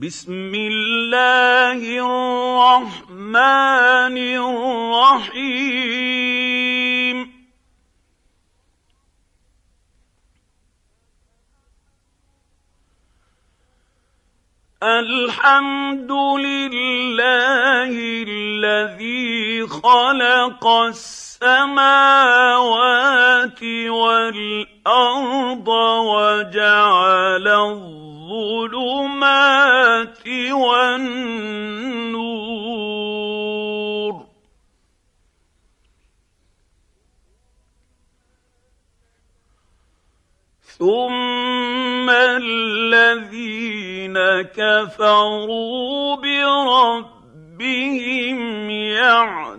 بسم الله الرحمن الرحيم. الحمد لله الذي خلق السماوات والأرض وجعل الظلمات والنور. ثم الذين كفروا بربهم يعدلون.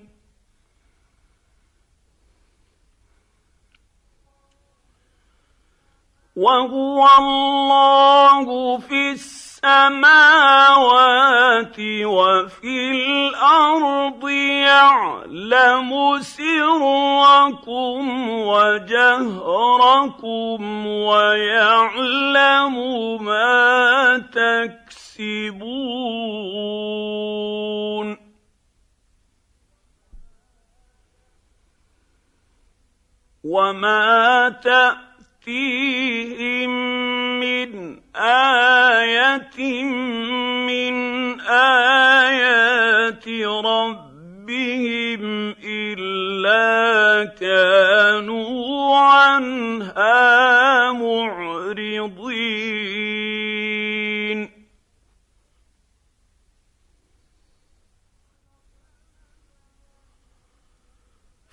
وهو الله في السماوات وفي الأرض يعلم سركم وجهركم ويعلم ما تكسبون. وما تأ تاتيهم من آية من آيات ربهم إلا كانوا عنها معرضين.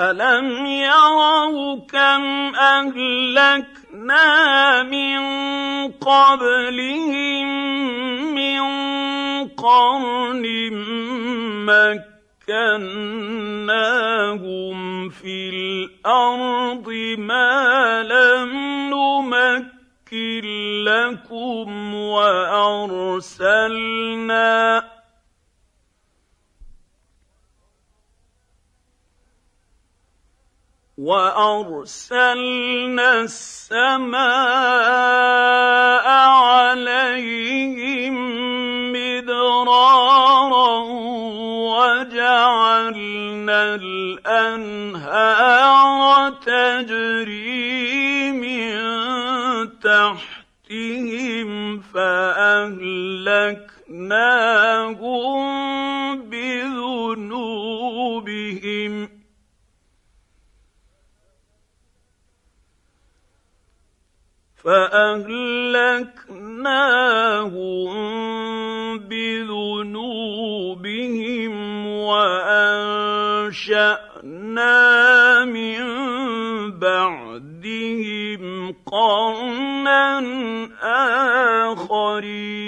الم يروا كم اهلكنا من قبلهم من قرن مكناهم في الأرض ما لم نمكن لكم وارسلنا وأرسلنا السماء عليهم مدرارا وجعلنا الأنهار تجري من تحتهم فأهلكناهم بذنوبهم. فأهلكناهم بذنوبهم وأنشأنا من بعدهم قرنا آخرين.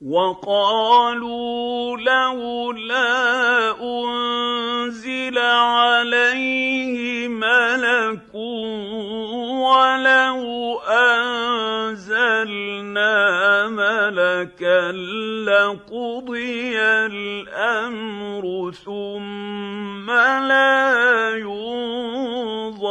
وقالوا لولا أنزل عليه ملك ولو أنزلنا ملكا لقضي الأمر ثم لا ينظرون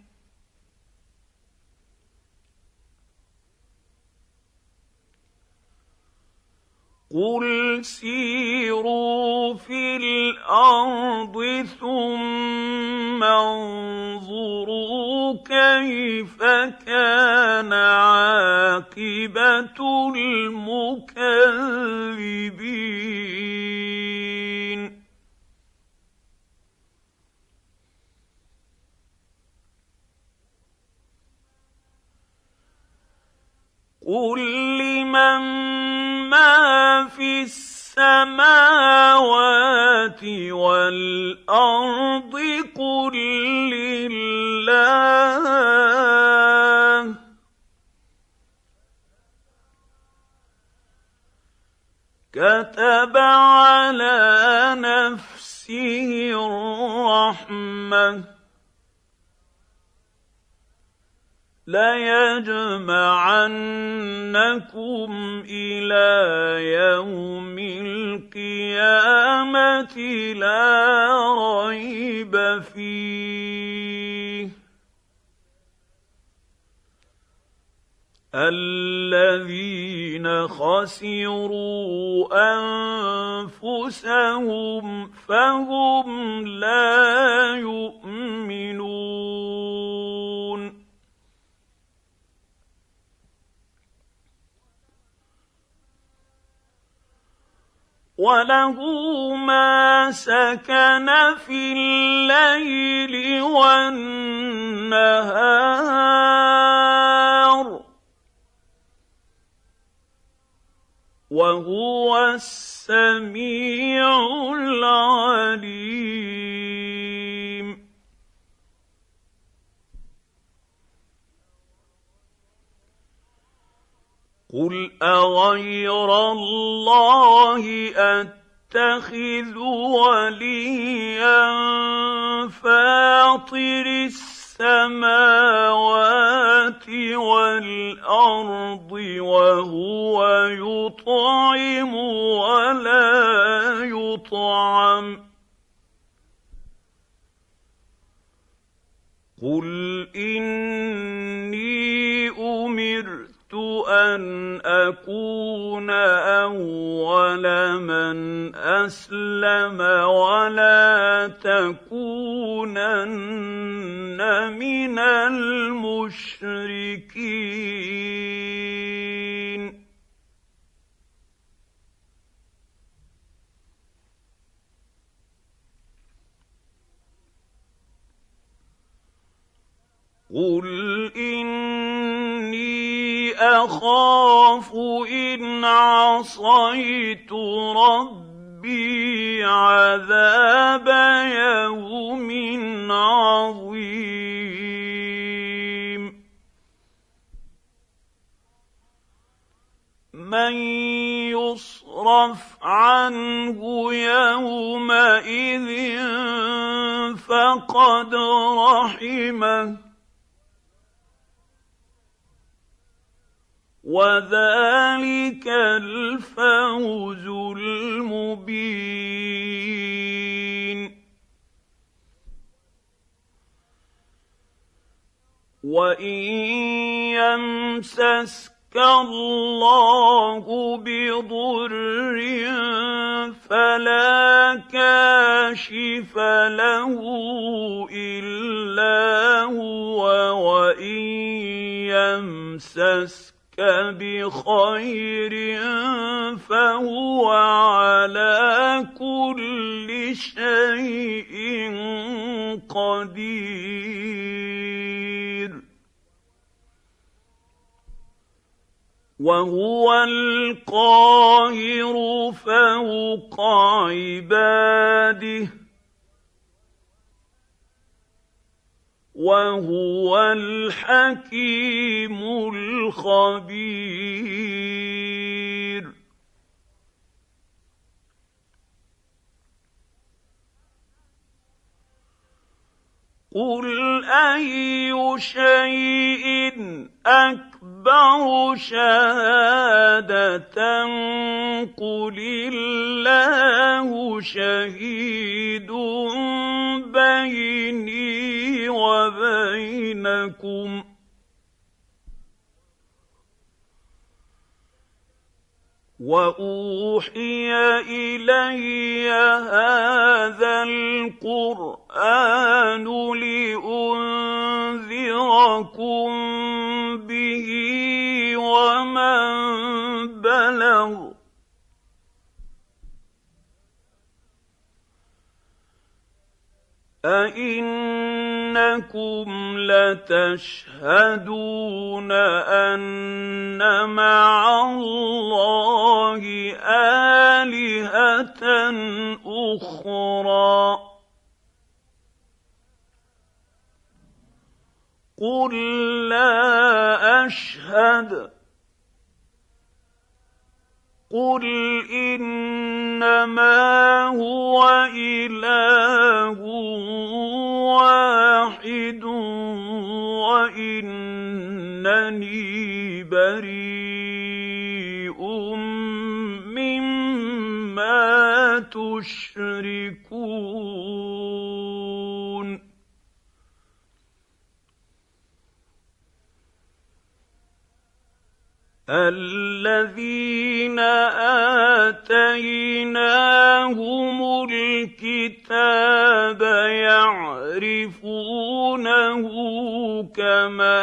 قل سيروا في الأرض ثم انظروا كيف كان عاقبه المكذبين قل لمن ما في السماوات والارض قل لله كتب على نفسه الرحمه ليجمعنكم إلى يوم القيامة لا ريب فيه. الذين خسروا أنفسهم فهم لا يؤمنون. وله ما سكن في الليل والنهار وهو السميع العليم قل اغير الله اتخذ وليا فاطر السماوات والارض وهو يطعم ولا يطعم قل اني أن أكون أول من أسلم ولا تكونن من المشركين. قل اني اخاف ان عصيت ربي عذاب يوم عظيم. من يصرف عنه يومئذ فقد رحمه وذلك الفوز المبين. وإن يمسسك الله بضر فلا كاشف له إلا هو وإن يمسسك بخير فهو على كل شيء قدير. وهو القاهر فوق عباده. وهو الحكيم الخبير. قل اي شيء اكبر شهاده قل الله شهيد بيني وبينكم واوحي الي هذا القران لأنذركم به ومن بلغ أئنكم لتشهدون أن مع الله آلهة أخرى قل لا أشهد قل انما هو اله واحد وانني بريء مما تشركون الذين آتيناهم الكتاب يعرفونه كما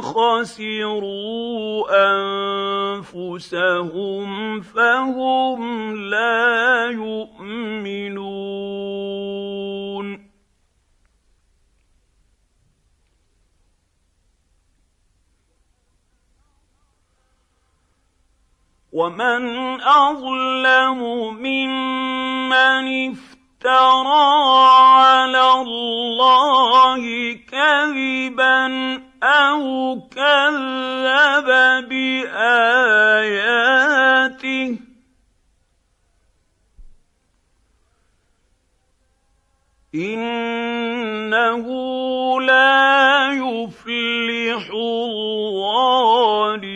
خسروا أنفسهم فهم لا يؤمنون. ومن أظلم ممن افترى افترى على الله كذبا أو كذب باياته انه لا يفلح الظالمون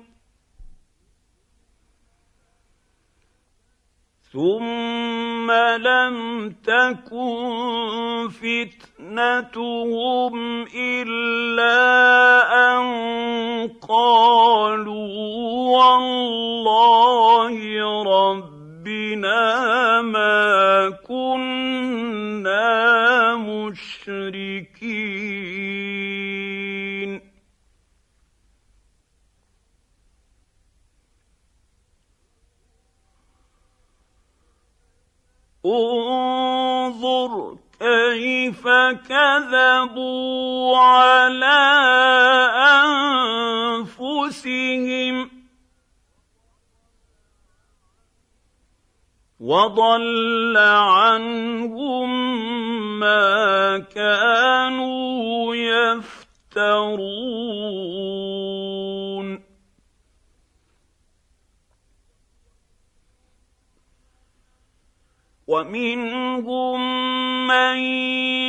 ثم لم تكن فتنتهم الا ان قالوا والله رب علينا ما كنا مشركين انظر كيف كذبوا على أنفسهم وضل عنهم ما كانوا يفترون. ومنهم من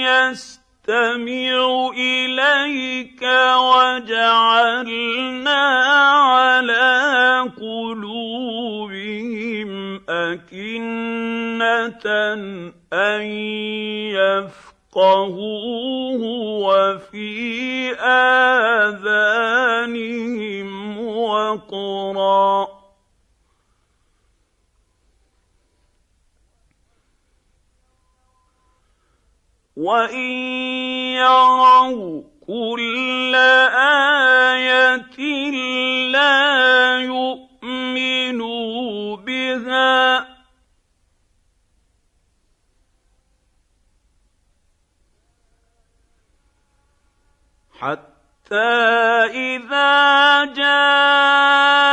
يستمع إليك وجعلنا على قلوبهم أكنة أن يفقهوه وفي آذانهم وقرا. وان يروا كل إيه لا يؤمنوا بها حتى اذا جاءوك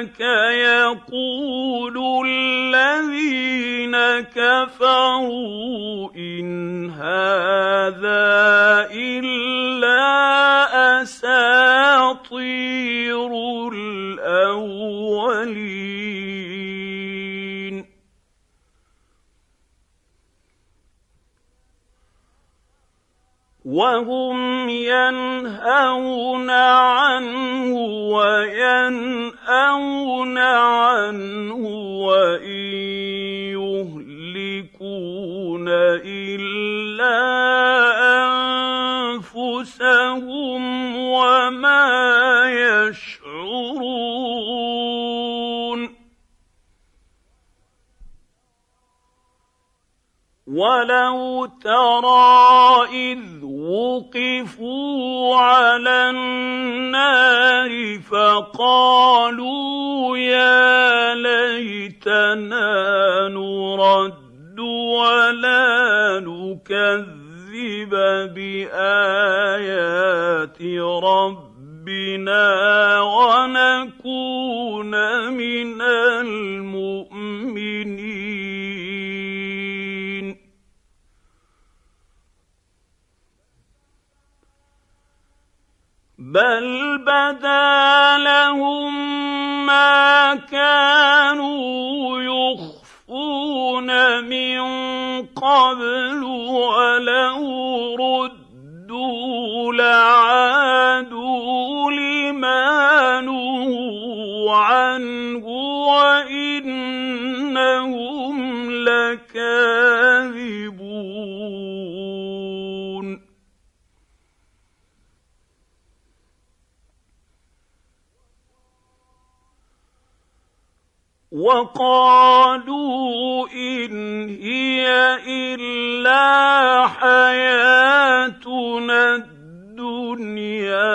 يجادلونك يقول الذين كفروا ان هذا الا اساطير الاولين وهم ينهون عنه ويناون عنه وإن يهلكون إلا أنفسهم وما يشعرون. ولو ترى إذ وقفوا على النار فقالوا يا ليتنا نرد ولا نكذب بآيات ربنا بل بدا لهم ما كانوا يخفون من قبل ولو ردوا لعادوا لما نهوا عنه وانهم لكاذبون وقالوا إن هي إلا حياتنا الدنيا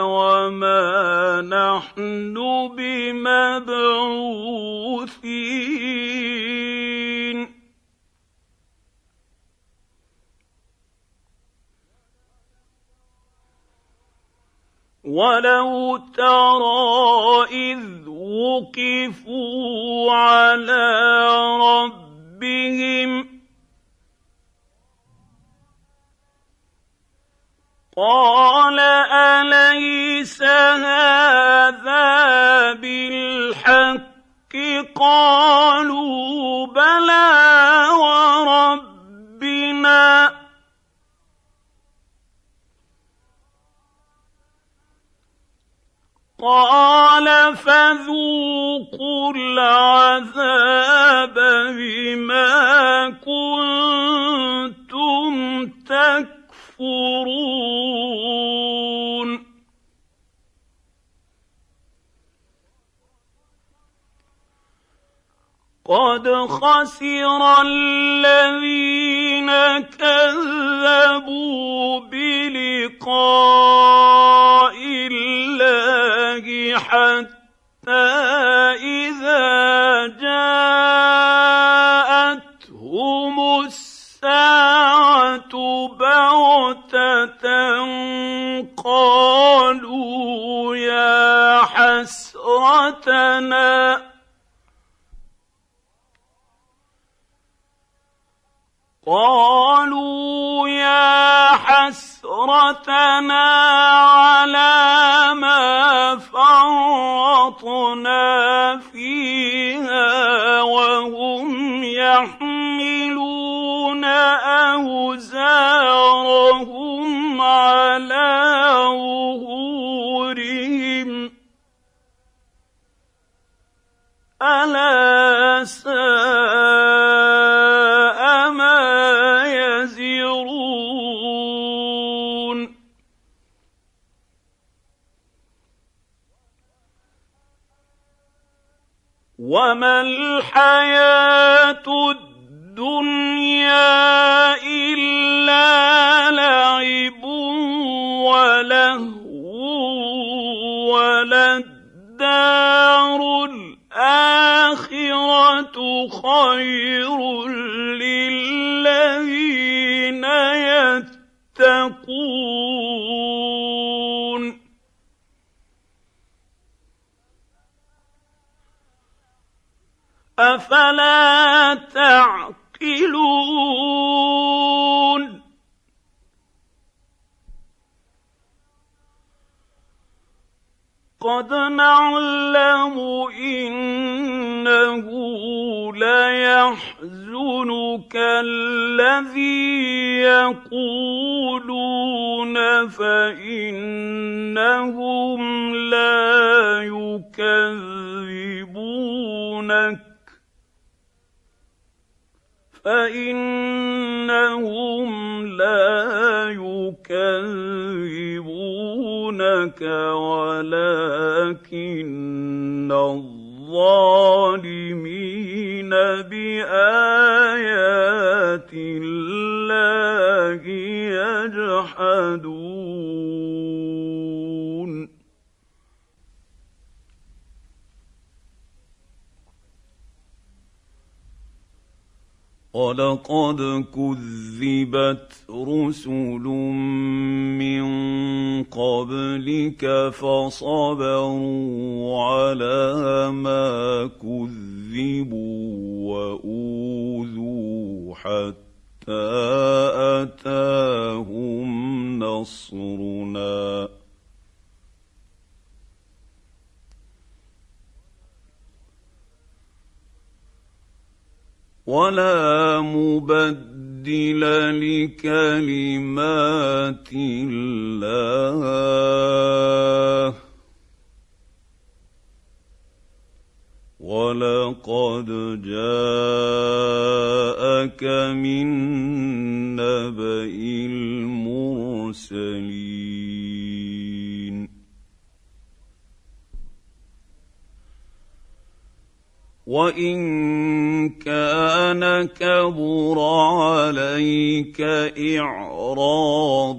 وما نحن بمبعوثين. ولو ترى اذ وقفوا على ربهم قال اليس هذا بالحق قالوا بلى وربنا قال فذوقوا العذاب بما كنتم تكفرون قد خسر الذين كذبوا بلقاء الله حتى إذا جاءتهم الساعة بغتة قالوا يا حسرتنا قالوا يا حسرتنا على ما فرطنا فيها وهم يحملون أوزارهم وما الحياة الدنيا الا لعب ولهو وللدار الاخره خير الذي يقولون فإنهم لا يكذبونك. فإنهم لا يكذبونك ولكن الظالمين ولقد كذبت رسل من قبلك فصبروا على ما كذبوا وأوذوا حتى أتاهم نصرنا. ولا مبدل لكلمات الله. ولقد جاءك من نبأ المرسلين. وان كان كبر عليك اعراضهم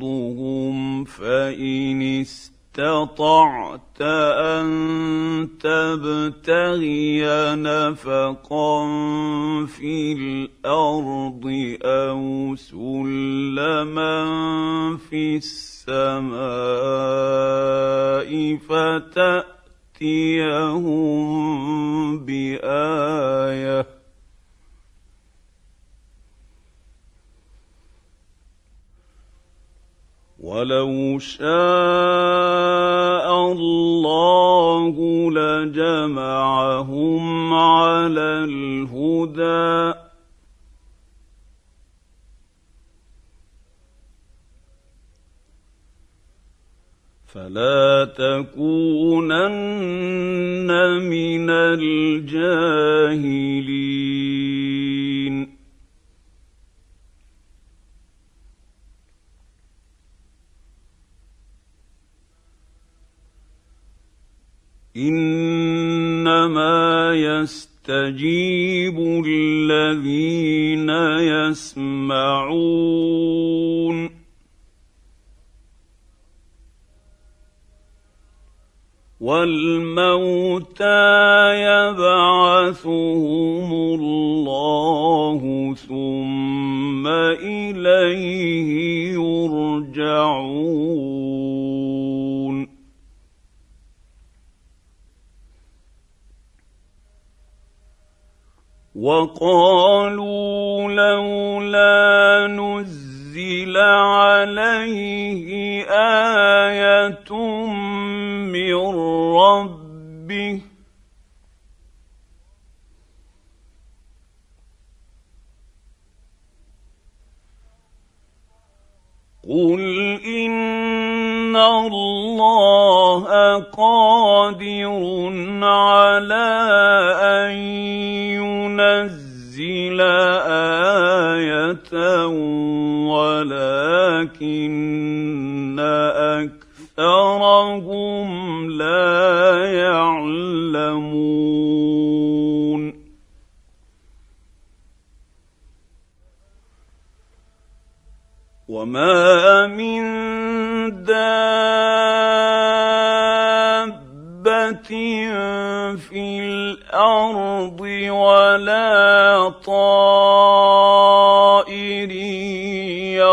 فان استطعت ان تبتغي نفقا في الأرض أو سلما في السماء فتأتي يأتيهم بآية. ولو شاء الله لجمعهم على الهدى فلا تكونن من الجاهلين. إنما يست يستجيب الذين يسمعون. والموتى يبعثهم الله ثم إليه يرجعون. وقالوا لولا نزل عليه إيه من ربه قل ان الله قادر على ان ينزل إيه ولكن أكثرهم لا يعلمون. وما من دابة في الأرض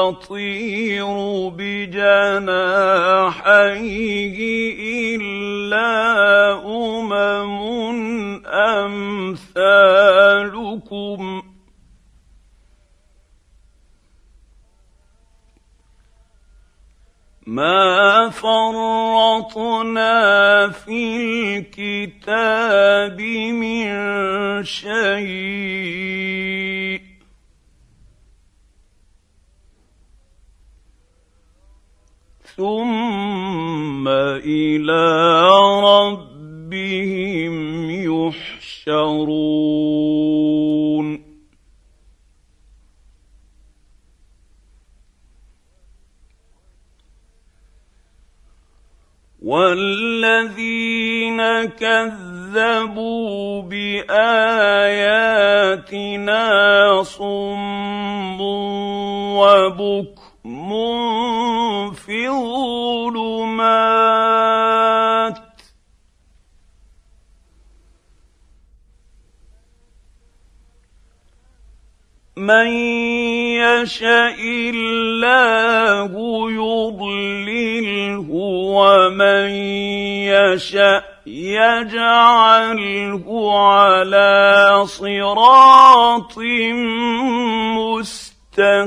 يطير بجناحيه إلا أمم أمثالكم. ما فرطنا في الكتاب من شيء. ثم إلى ربهم يحشرون والذين كذبوا باياتنا صم وبكم في الظلمات. من يشاء الله يضلله ومن يشاء يجعله على صراط مستقيم.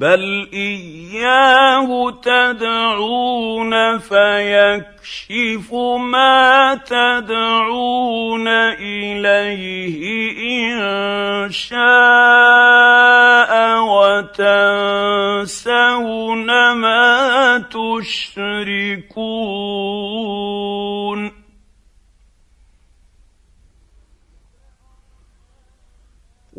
بل اياه تدعون فيكشف ما تدعون اليه ان شاء وتنسون ما تشركون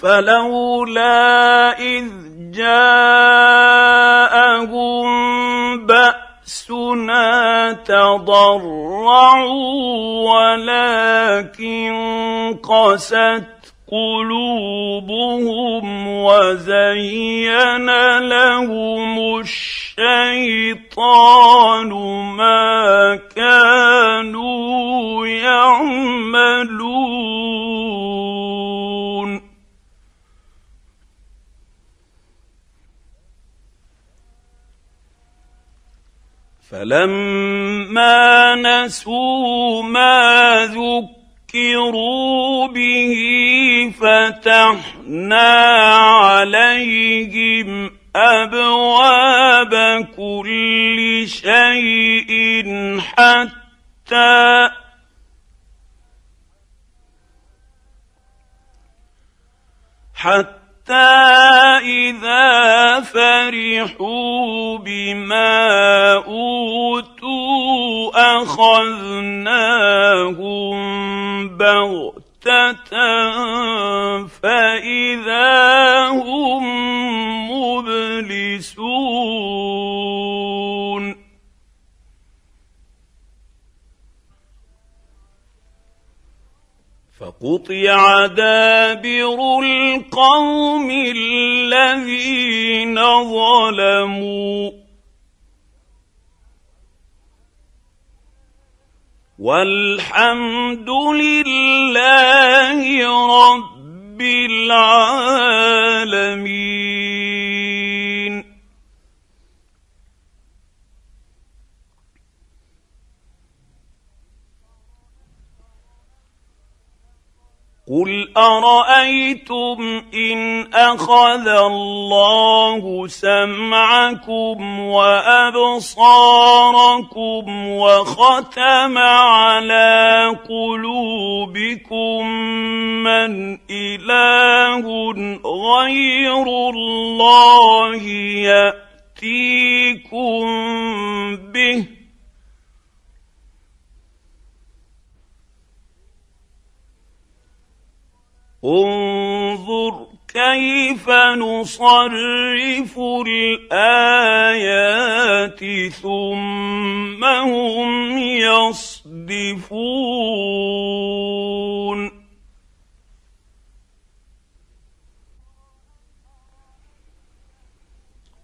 فلولا إذ جاءهم بأسنا تضرعوا ولكن قست قلوبهم وزين لهم الشيطان ما كانوا يعملون. فلما نسوا ما ذكروا به فتحنا عليهم أبواب كل شيء حتى حتى اذا فرحوا بما اوتوا اخذناهم بغته فاذا هم مبلسون فقطع دابر القوم الذين ظلموا والحمد لله رب العالمين قل ارايتم ان اخذ الله سمعكم وابصاركم وختم على قلوبكم من اله غير الله ياتيكم به انظر كيف نصرف الآيات ثم هم يصدفون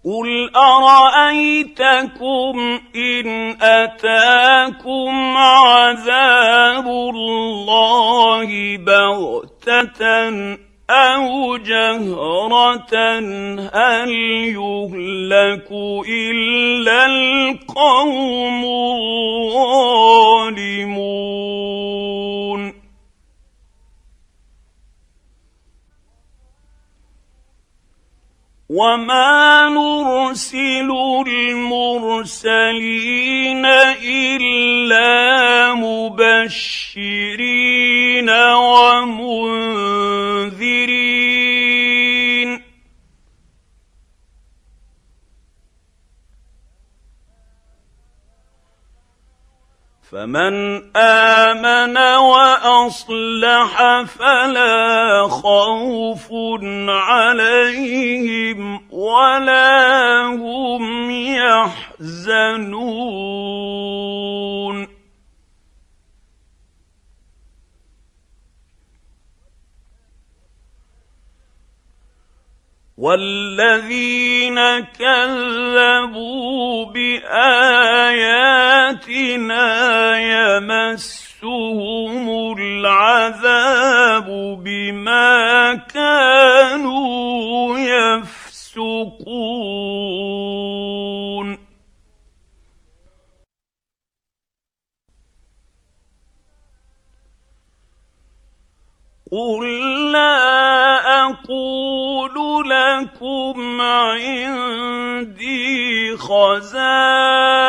قل ارايتكم ان اتاكم عذاب الله بغته أو جهره هل يهلك الا القوم الظالمون وما نرسل المرسلين الا مبشرين ومنذرين فمن آمن وأصلح فلا خوف عليهم ولا هم يحزنون. والذين كذبوا باياتنا يمسهم العذاب بما كانوا يفسقون قل لا أقول لكم عندي خزائن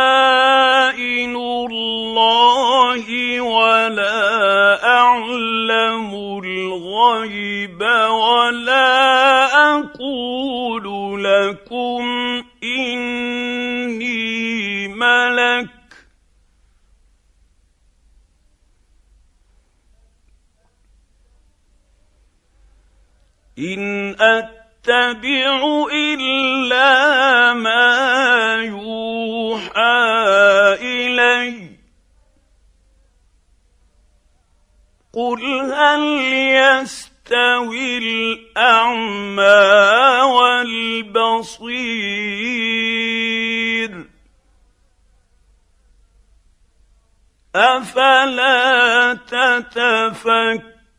ان اتبع الا ما يوحى الي قل هل يستوي الاعمى والبصير افلا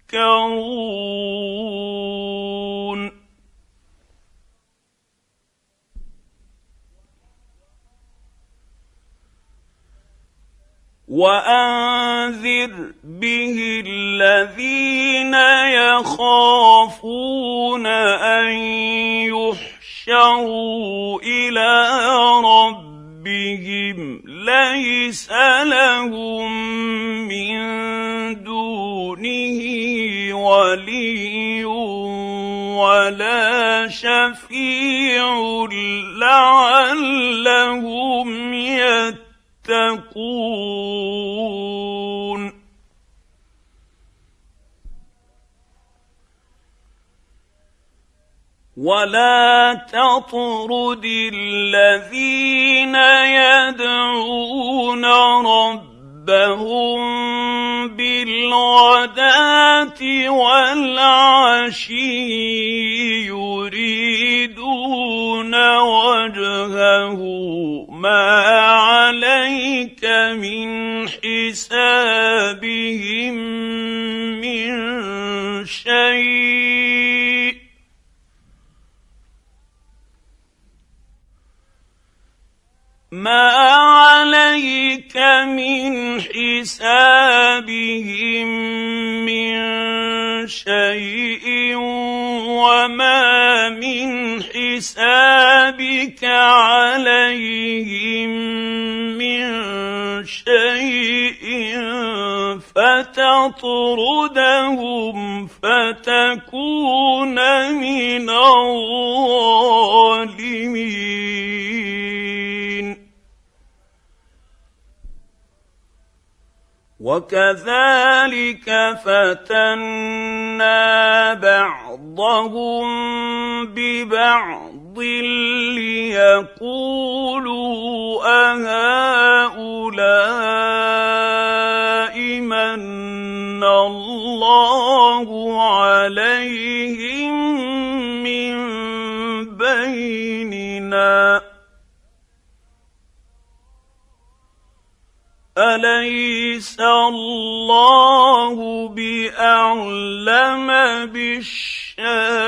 تتفكرون وأنذر به الذين يخافون أن يحشروا إلى ربهم ليس لهم من دونه ولي ولا شفيع لعلهم يتقون. ولا تطرد الذين يدعون ربهم بالغداه والعشي يريدون وجهه ما عليك من حسابهم من شيء ما عليك من حسابهم من شيء وما من حسابك عليهم من شيء فتطردهم فتكون من الظالمين وكذلك فتنا بعضهم ببعض ليقولوا أهؤلاء من الله عليهم من بيننا أليس الله بأعلم بالشاكرين؟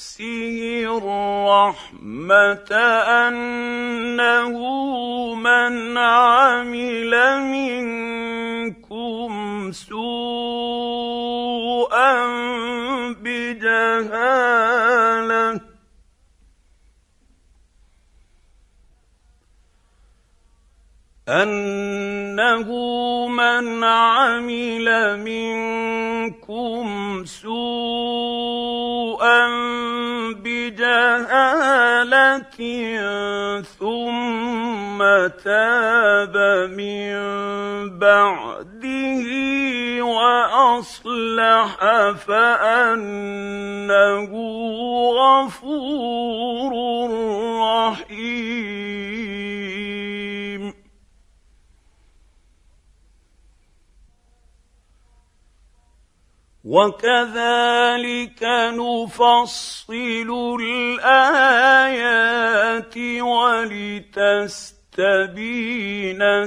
الرحمة أنه من عمل منكم سوءا بجهالة أنه من عمل منكم سوءا بجهاله ثم تاب من بعده وأصلح فأنه غفور رحيم. وكذلك نفصل الآيات ولتستبين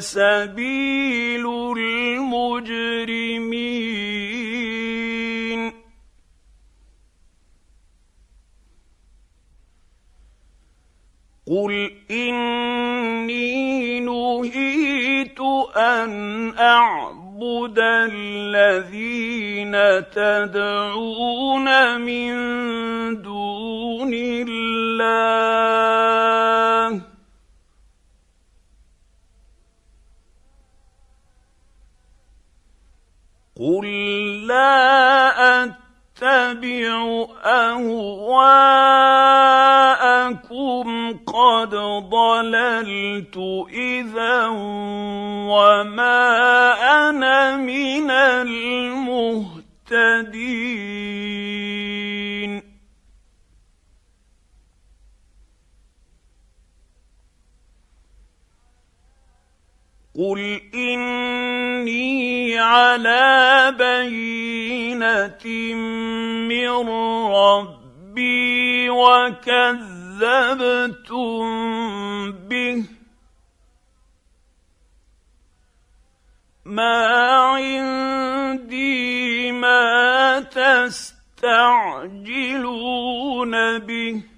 سبيل المجرمين. قل اني نهيت ان اعبد نعبد الذين تدعون من دون الله قل لا اتبع أهواءكم قد ضللت إذا وما أنا من المهتدين. قل اني على بينه من ربي وكذبتم به ما عندي ما تستعجلون به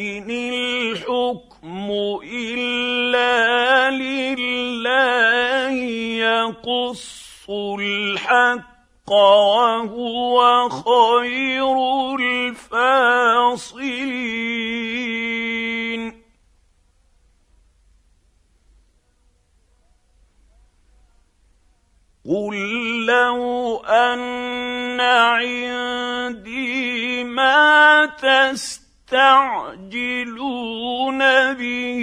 إن الحكم إلا لله يقص الحق وهو خير الفاصلين. قل لو أن عندي ما تستعجلون تستعجلون به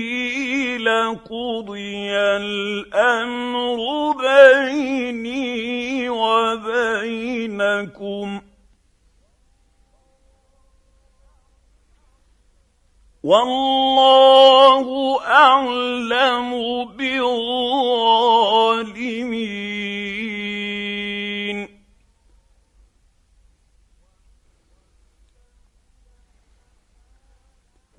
لقضي الأمر بيني وبينكم. والله أعلم بالظالمين.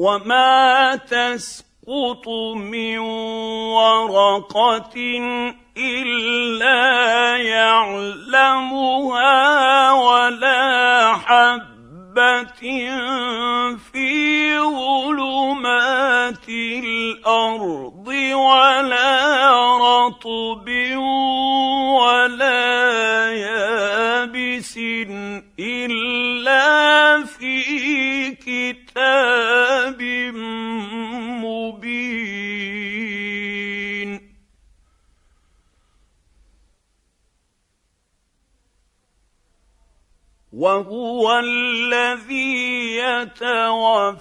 وما تسقط من ورقه الا يعلمها ولا حبه في ظلمات الأرض ولا رطب ولا يابس الا في كتاب مبين وهو الذي يتوفاكم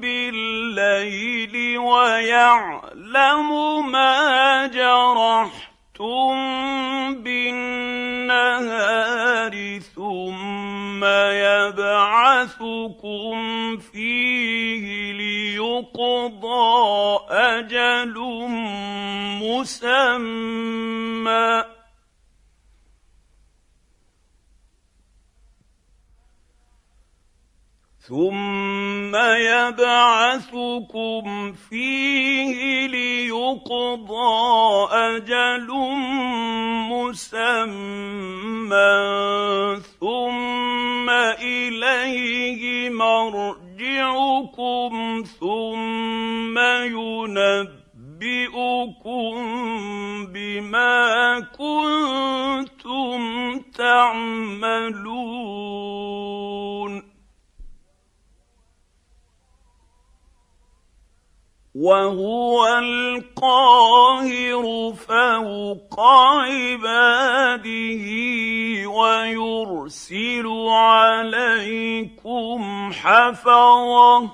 بالليل ويعلم ما جرحتم بالنهار ثم يبعثكم فيه ليقضى أجل مسمى. ثم يبعثكم فيه ليقضى أجل مسمى ثم اليه مرجعكم ثم ينبئكم بما كنتم تعملون وهو القاهر فوق عباده ويرسل عليكم حفظه.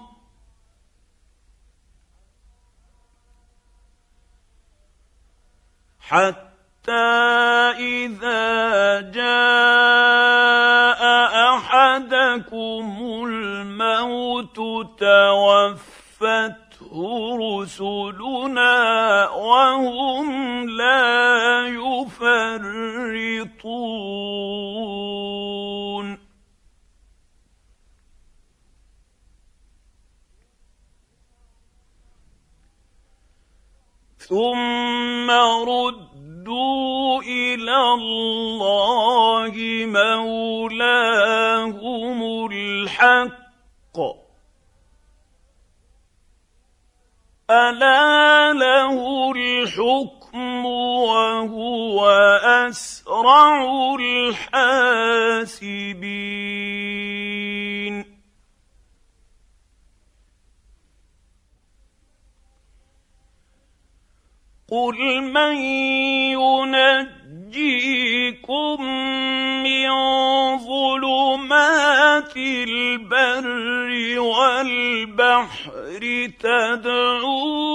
حتى إذا جاء أحدكم الموت توفى رسلنا وهم لا يفرطون. ثم ردوا إلى الله مولاهم الحق. الا له الحكم وهو اسرع الحاسبين قل من ينجيكم من ظلمات البر والبحر تدعونه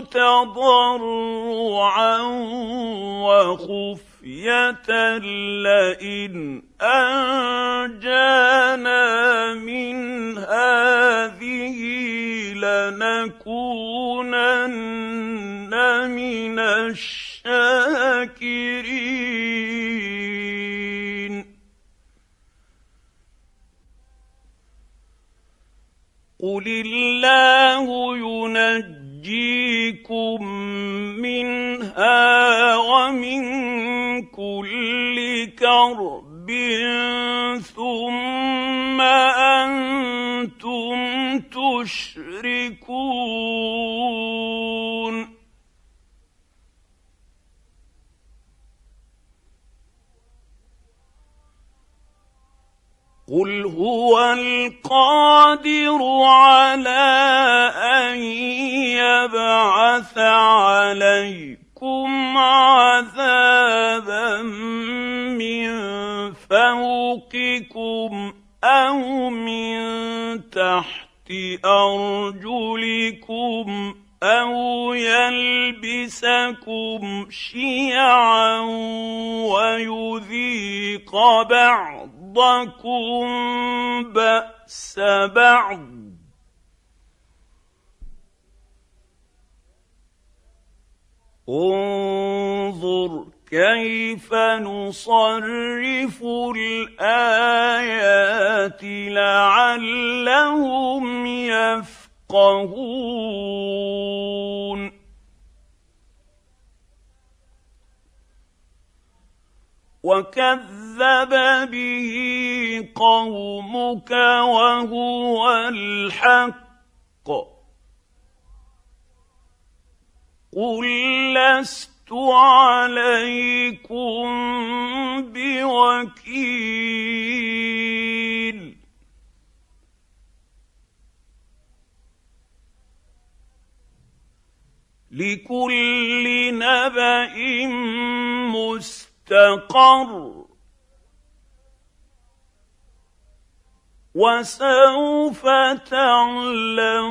تضرعا وخفيه لئن أنجانا من هذه لنكونن من الشاكرين. قل الله ينجيكم منها ومن كل كرب ثم أنتم تشركون قل هو القادر على ان يبعث عليكم عذابا من فوقكم أو من تحت ارجلكم أو يلبسكم شيعا ويذيق بعضكم بأس بعض. انظر كيف نصرف الآيات لعلهم يفقهون. وكذب به قومك وهو الحق قل لست عليكم بوكيل لكل نبا مستقر وسوف تعلمون.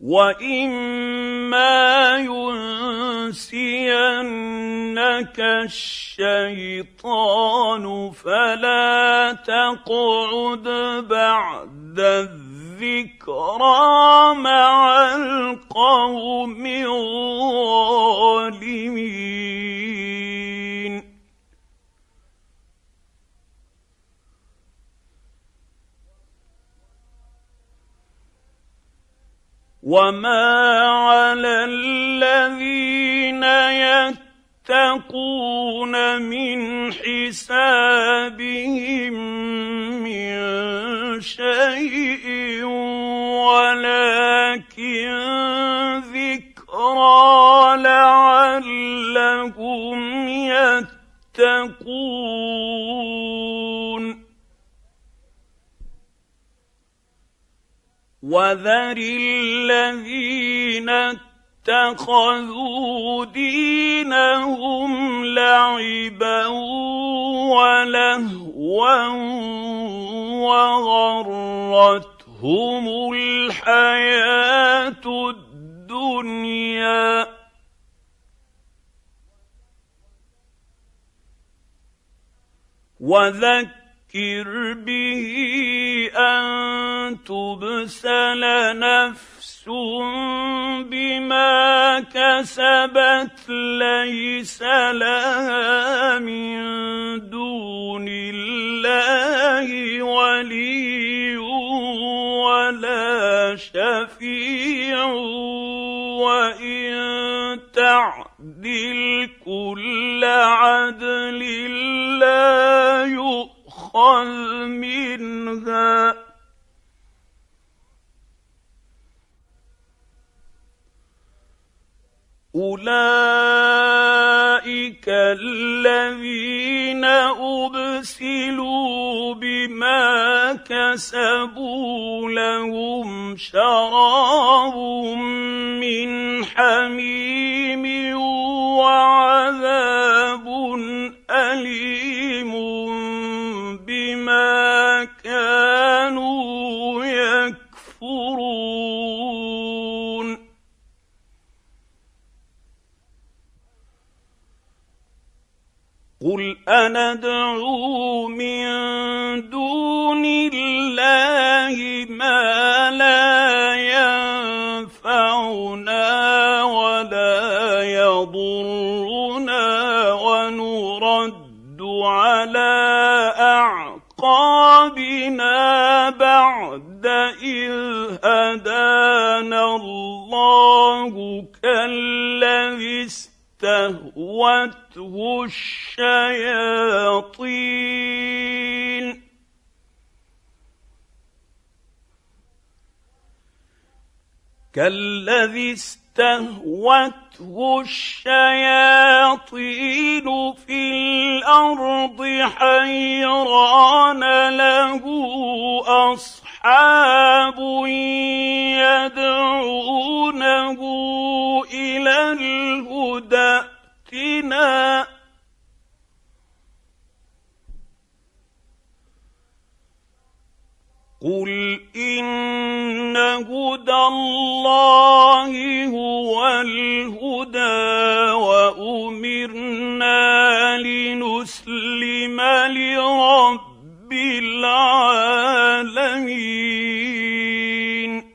واما ينسينك الشيطان فلا تقعد بعد الذكرى مع القوم الظالمين وما على الذين يتقون من حسابهم من شيء ولكن ذكرى لعلهم يتقون وذر الذين اتخذوا دينهم لعبا ولهوا وغرتهم الحياة الدنيا. وذكر به ان تبسل نفس بما كسبت ليس لها من دون الله ولي ولا شفيع وان تعدل كل عدل لا يؤخذ منها. أولئك الذين أبسلوا بما كسبوا لهم شراب من حميم وعذاب أليم. بما كانوا يكفرون. قل اندعو من دون الله ما لا ينفعنا ولا يضرنا الله كالذي استهوته الشياطين. كالذي استهوته الشياطين في الأرض حيران له أصحاب يدعونه إلى الهدى ائتنا قل ان هدى الله هو الهدى وامرنا لنسلم لرب العالمين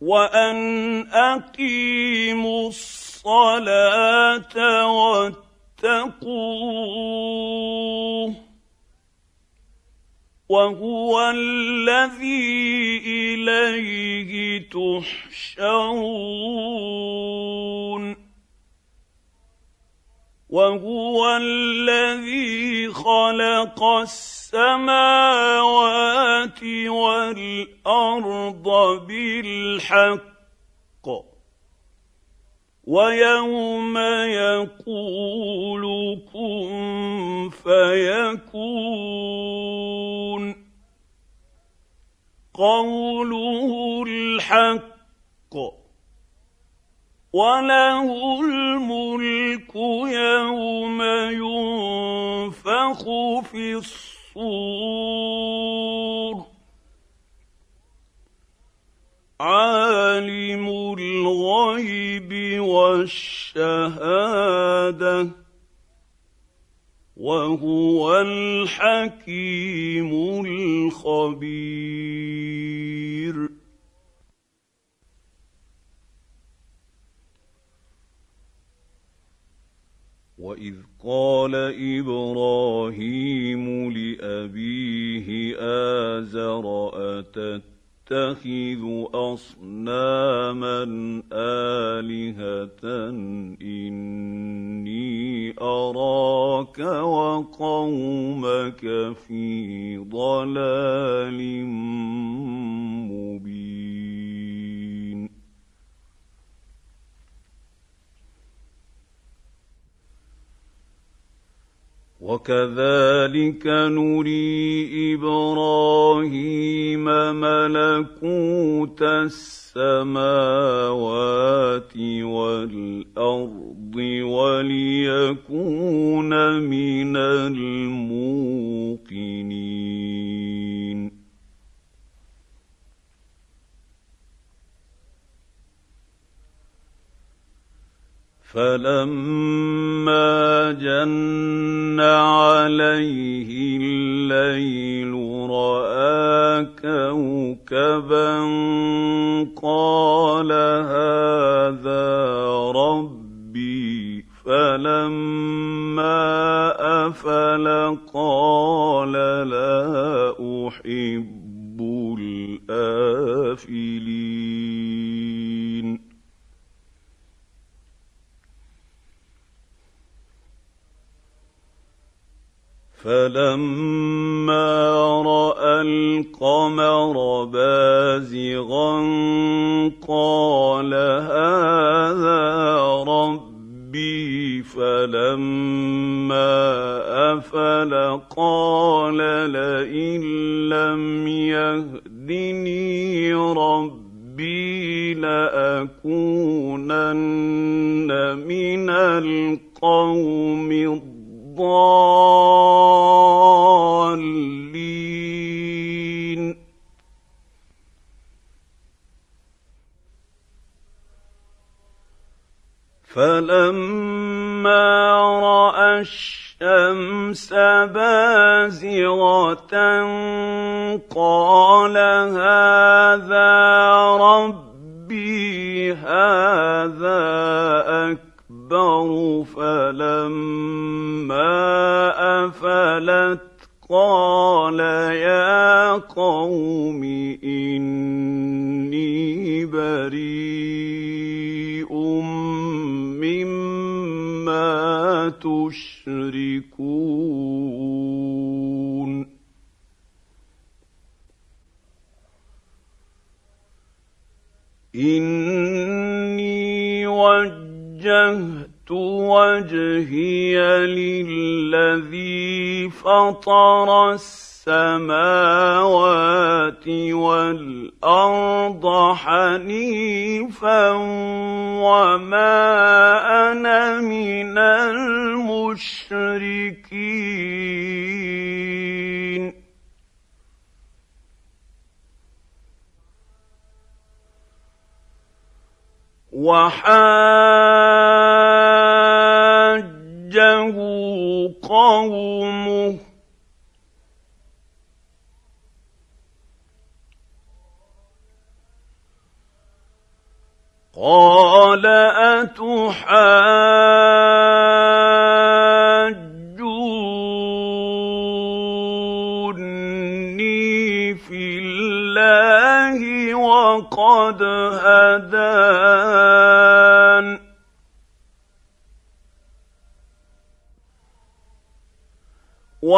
وان اقيموا الصلاه واتقوه وهو الذي إليه تحشرون. وهو الذي خلق السماوات والأرض بالحق. ويوم يقول كن فيكون. قوله الحق وله الملك يوم ينفخ في الصور. عالم الغيب والشهادة وهو الحكيم الخبير. وإذ قال إبراهيم لأبيه آزر أتت تتخذ أصناما آلهة إني أراك وقومك في ضلال مبين. وكذلك نري إبراهيم ملكوت السماوات والأرض وليكون من الموقنين. فلما جن عليه الليل رأى كوكبا قال هذا ربي فلما أفل قال لا أحب الآفلين. فلما رأى القمر بازغا قال هذا ربي فلما أفل قال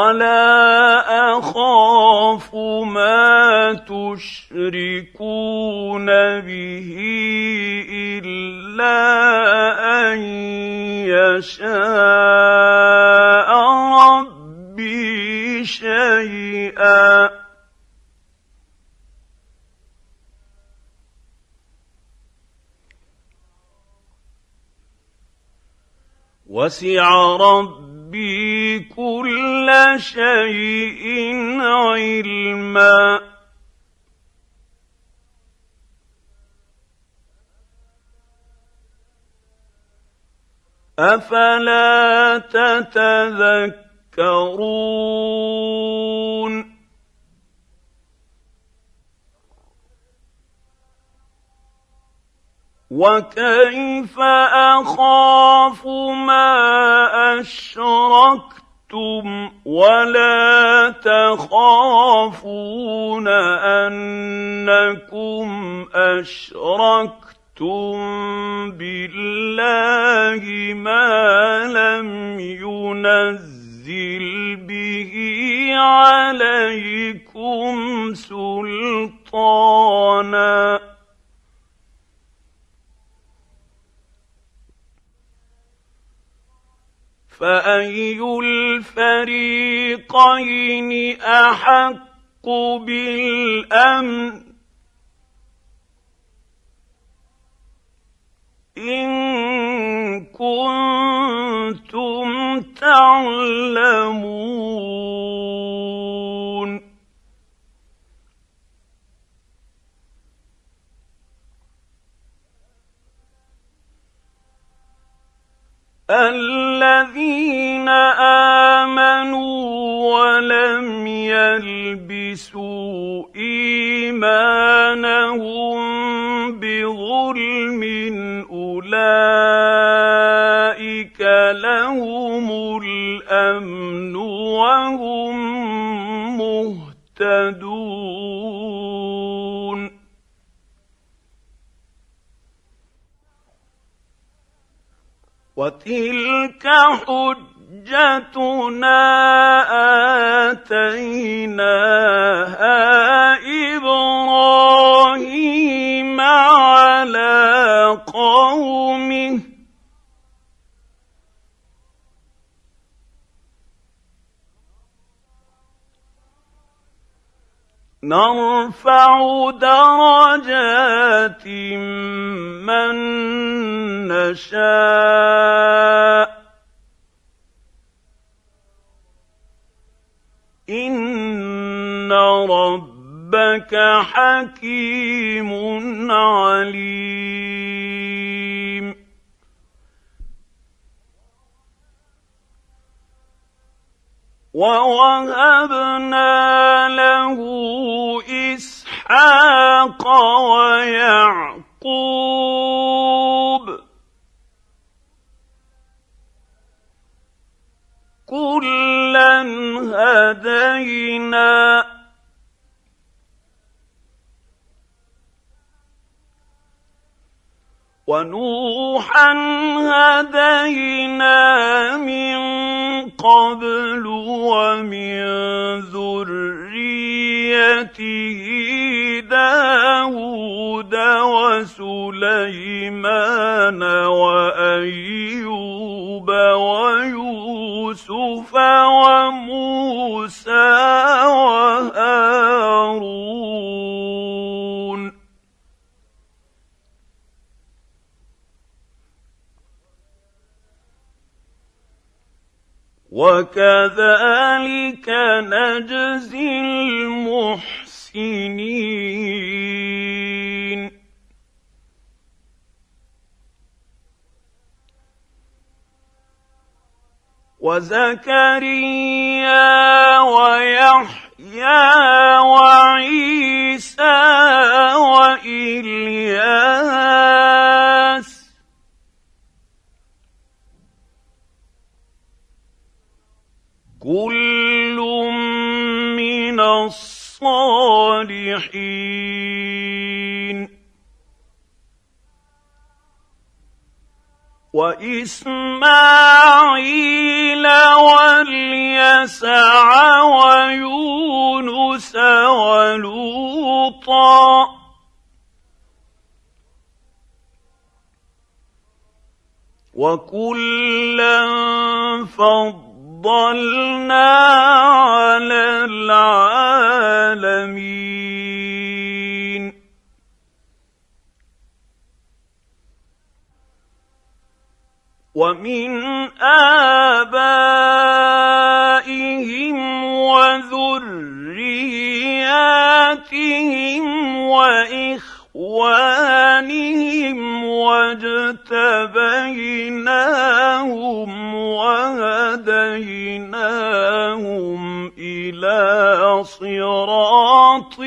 ولا أخاف ما تشركون به إلا أن يشاء ربي شيئا. وسع ربي شيء علما. أفلا تتذكرون؟ وكيف اشركتم بالله ما لم ينزل به عليكم سلطانا فاي الفريقين احق بالامن وتلك حجتنا آتيناها إبراهيم على قومه. نرفع درجات من نشاء. ان ربك حكيم عليم. ووهبنا له إسحاق ويعقوب. كلا هدينا ونوحا هدينا من قبل ومن ذريته داود وسليمان وأيوب ويوسف وموسى وهارون. وكذلك نجزي المحسنين. وزكريا ويحيى وعيسى وإلياس كل من الصالحين واسماعيل واليسع ويونس ولوطا وكلا فضل فضلنا على العالمين. ومن آبائهم وذرياتهم واخوانهم واجتبيناهم وهديناهم إلى صراط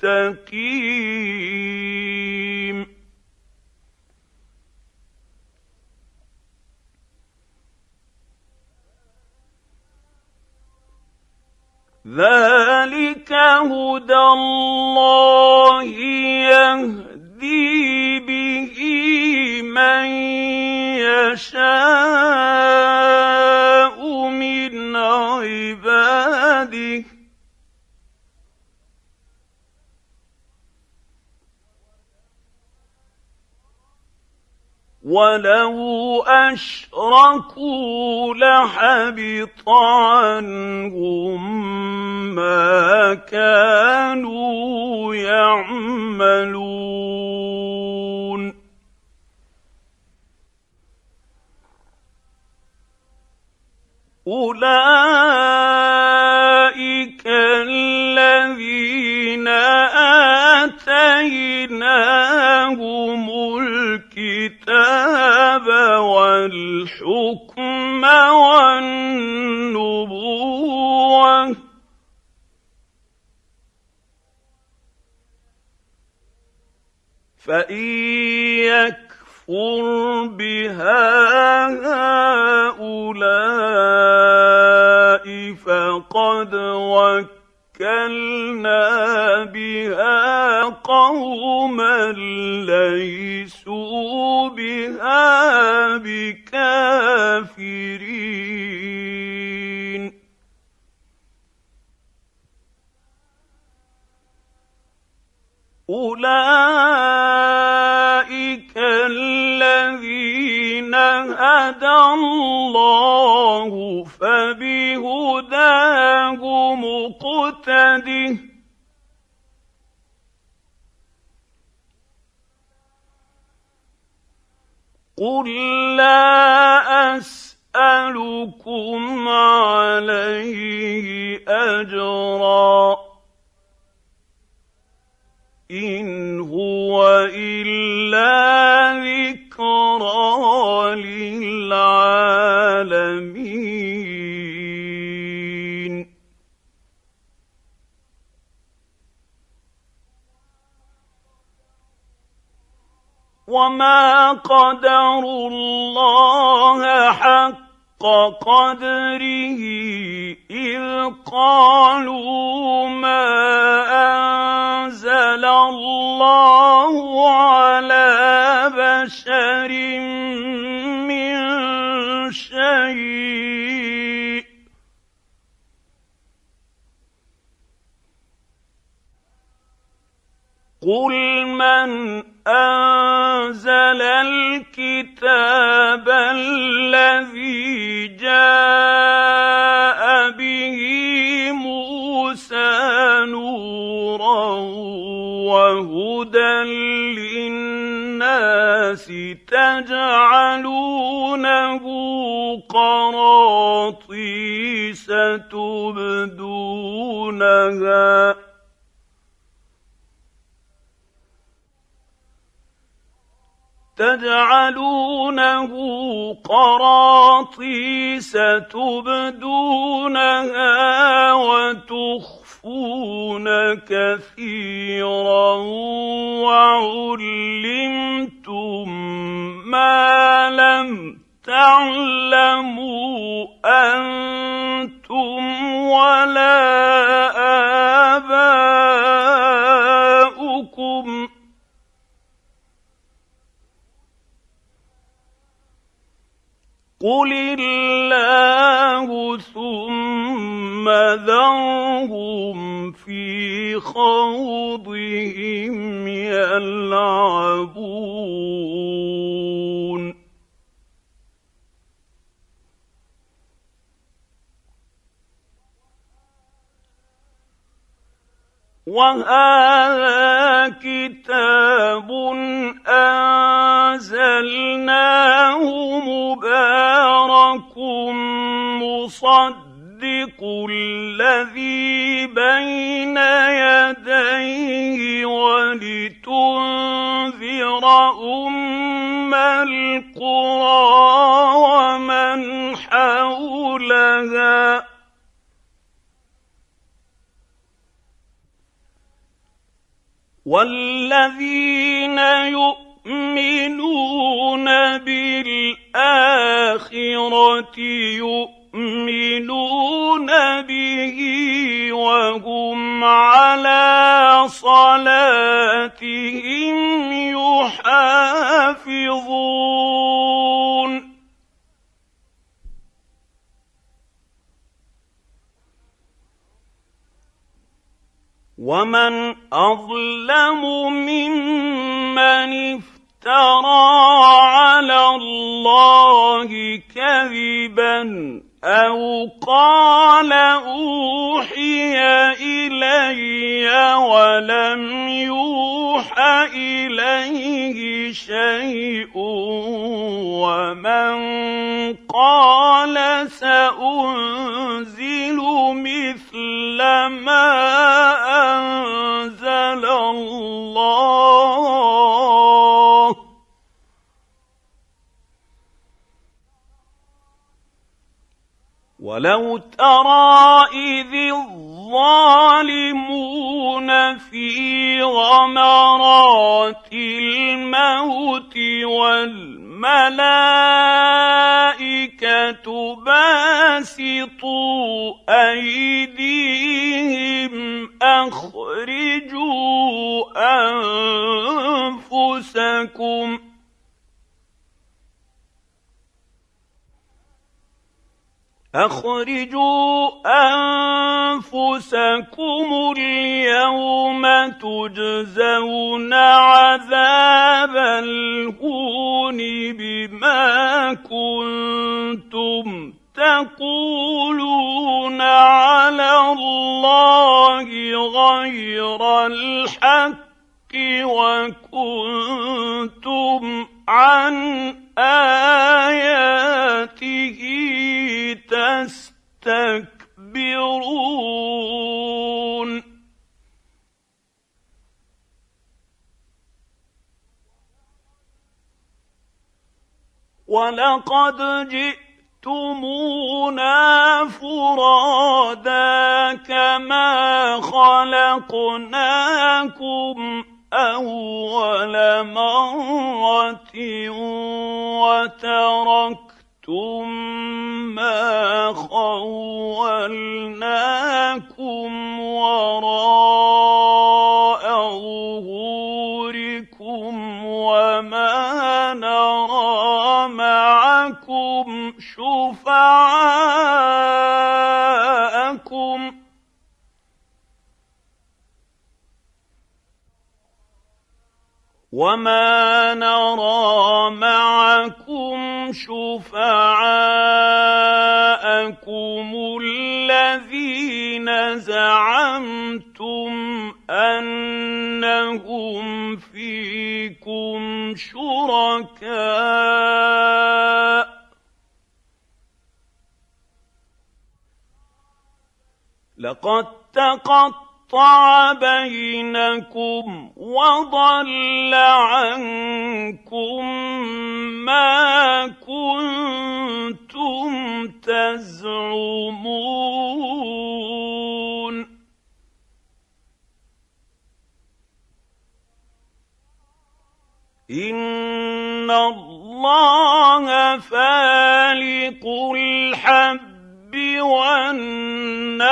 مستقيم. ذلك هدى الله يهدي به من يشاء من عباده ولو اشركوا لحبط عنهم ما كانوا يعملون اولئك الذين اتيناهم الكتاب والحكم والنبوه فان يكفر بها هؤلاء فقد وكلنا بها قوما ليسوا بها بكافرين اولئك الذين هدى الله فبهداه مقتده قل لا اسالكم عليه اجرا ان هو الا ذكرى للعالمين وما قدروا الله حق قدره إذ قالوا ما أنزل الله على بشر من شيء. قل من أنزل الكتاب الذي جاء به موسى نورا وهدى للناس تجعلونه قراطيس تبدونها تجعلونه قراطيس تبدونها وتخفون كثيرا وعلمتم ما لم تعلموا أنتم ولا آباؤكم قل الله ثم ذرهم في خوضهم يلعبون وهذا كتاب أنزلناه مبارك مصدق الذي بين يديه يحافظون أخرجوا أنفسكم اليوم تجزون عذاب الهون بما كنتم تقولون على الله غير الحق وكنتم عن آياته ولقد جئتمونا فرادا كما خلقناكم اول مره وتركتم ما خولناكم وراء معكم شفعاءكم. وما نرى معكم شفعاءكم الذين زعمتم انهم فيكم شركاء. لقد تقطع قطع بينكم وضل عنكم ما كنتم تزعمون. إن الله فالق الحب والنوى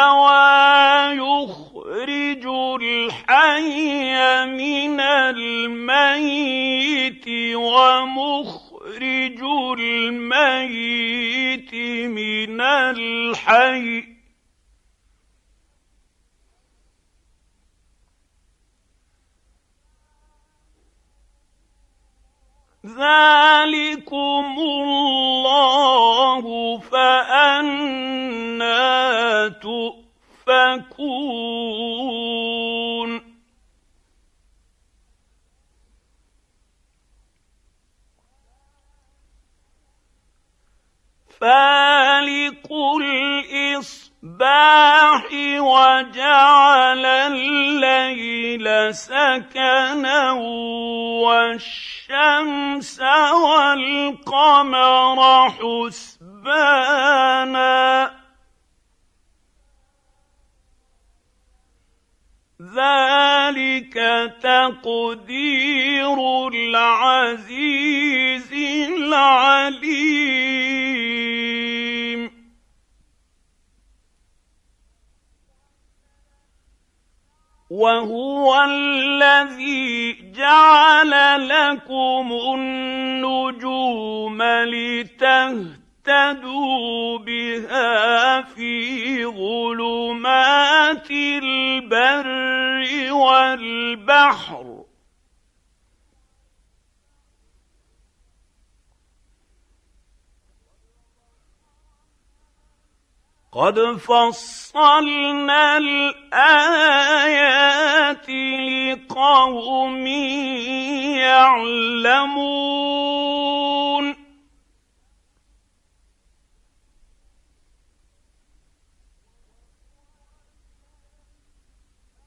يخرج الحي من الميت ومخرج الميت من الحي ذلكم الله فأنا تؤمنون فالق الإصباح وجعل الليل سكنا والشمس والقمر حسبانا ذلك تقدير العزيز العليم وهو الذي جعل لكم النجوم لتهتدوا بها في ظلمات البر والبحر. قد فصلنا الآيات لقوم يعلمون.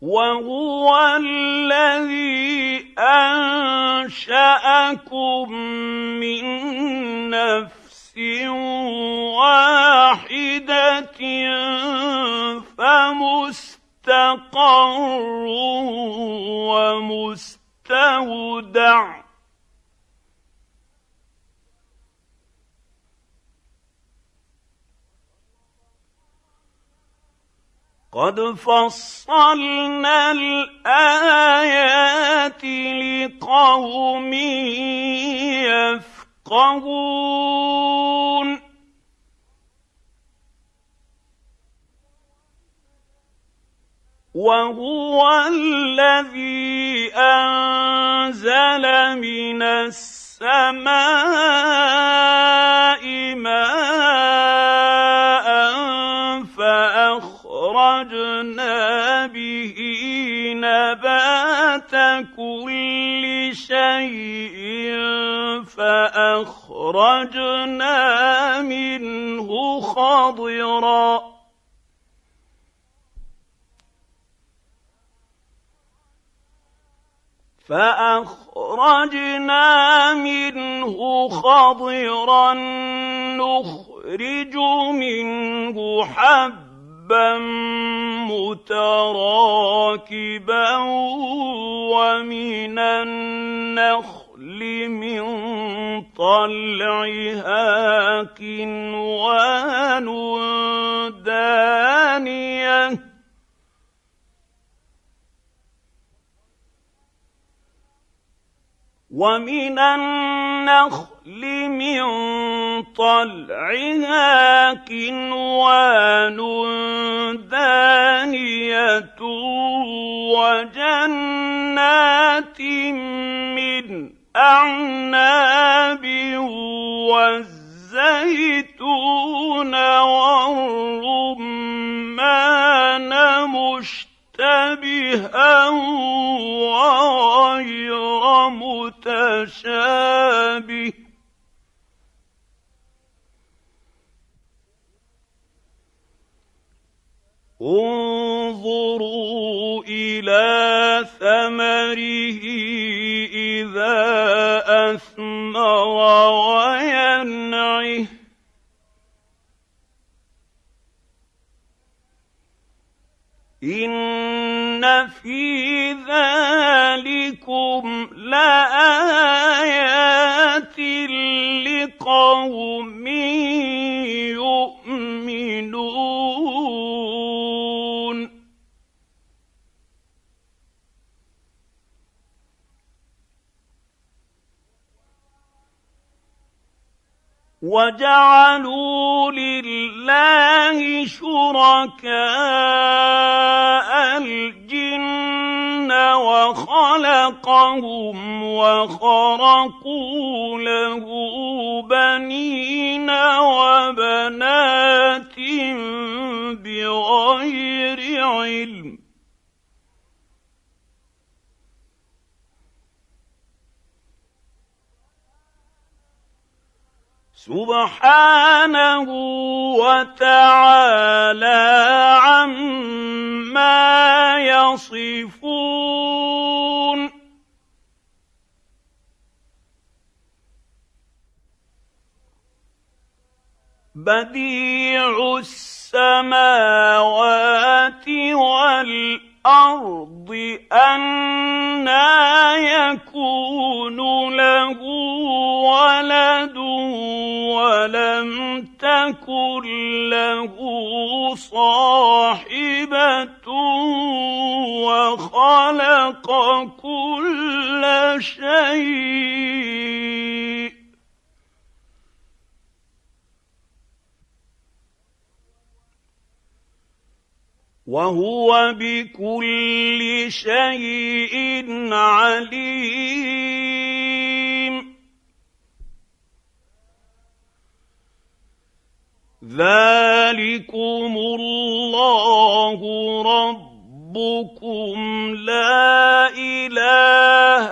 وهو الذي أنشأكم من نفس واحدة فمستقر ومستودع. قد فصلنا الآيات لقوم يفقهون. وهو الذي أنزل من السماء ماء فاخرجنا نبات كل شيء فأخرجنا منه خضرا. فأخرجنا منه خضرا نخرج منه حبا متراكبا ومن النخل من طلعها كنوان دانيه ومن النخل من طلعها كنوان دانيه وجنات من اعناب والزيتون والرمان مشتبها وغير متشابه انظروا إلى ثمره إذا أثمر وينعه. ان في ذلكم لايات لقوم وجعلوا لله شركاء الجن وخلقهم وخرقوا له بنين وبنات بغير علم. سبحانه وتعالى عما يصفون. بديع السماوات والأرض أنا يكون له ولد ولم تكن له صاحبة وخلق كل شيء. وهو بكل شيء عليم. ذلكم الله ربكم لا إله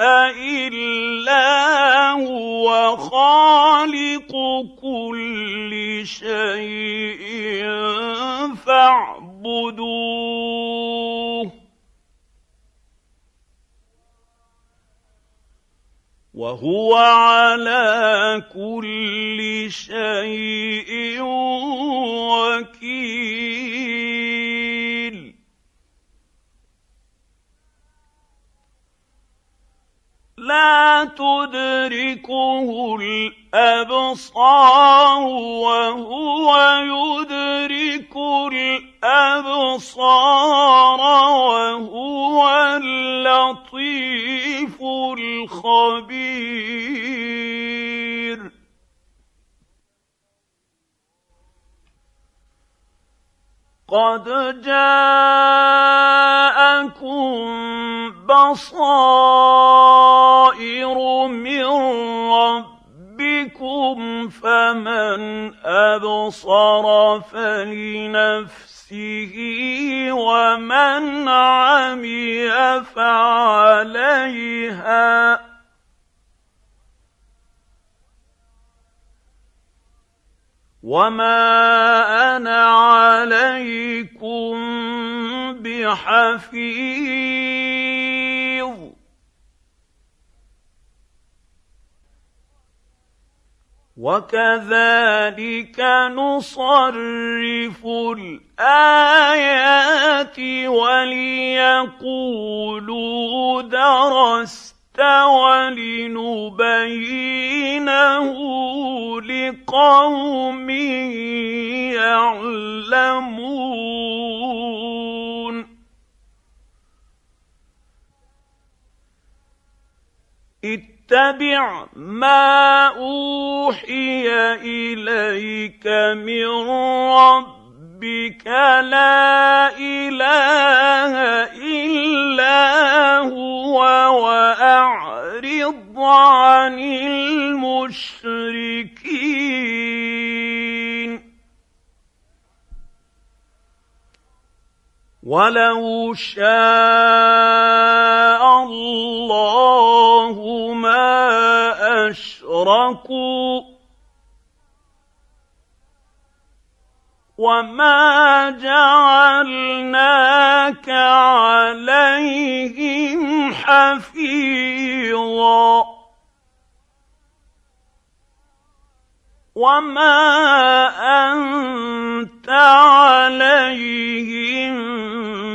إلا هو خالق كل شيء فاعبدوه وهو على كل شيء وكيل. لا تدركه الأبصار وهو يدرك الأبصار. وهو اللطيف الخبير. قد جاءكم بصائر من ربكم فمن أبصر فلنفسه ومن عمي فعليها. وما أنا عليكم بحفيظ وكذلك نصرف الايات وليقولوا درست ولنبينه لقوم يعلمون اتبع ما أوحي إليك من ربك لا إله إلا هو وأعرض عن المشركين. ولو شاء الله ما اشركوا وما جعلناك عليهم حفيظا وما انت عليهم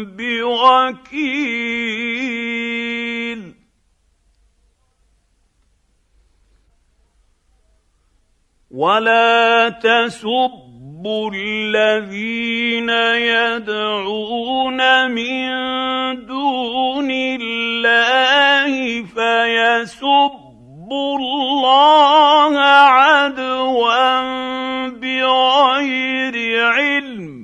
بوكيل. ولا تسب يحب الذين يدعون من دون الله فيسبوا الله عدوا بغير علم.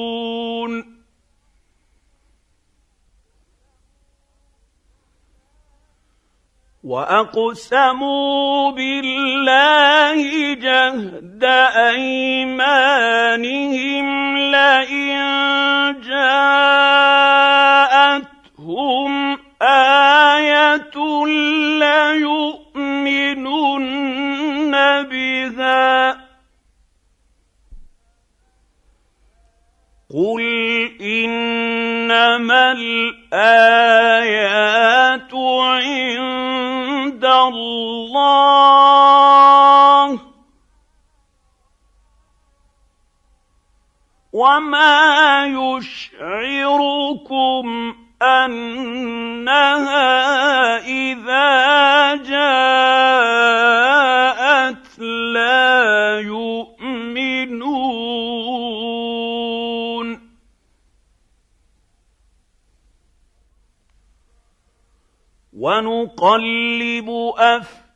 وأقسموا بالله جهد أيمانهم لئن جاءتهم آية ليؤمنن بها. قل انما الايات وما يشعركم انها اذا جاءت لا يؤمنون ونقلب افئدتهم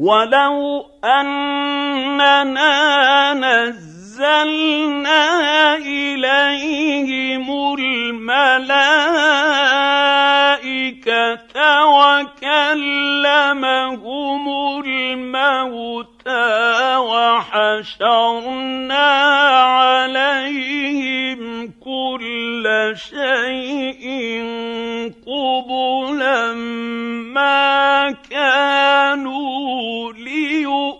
ولو اننا نزلنا اليهم الملائكه وكلمهم وحشرنا عليهم كل شيء قبلا ما كانوا ليؤمنوا.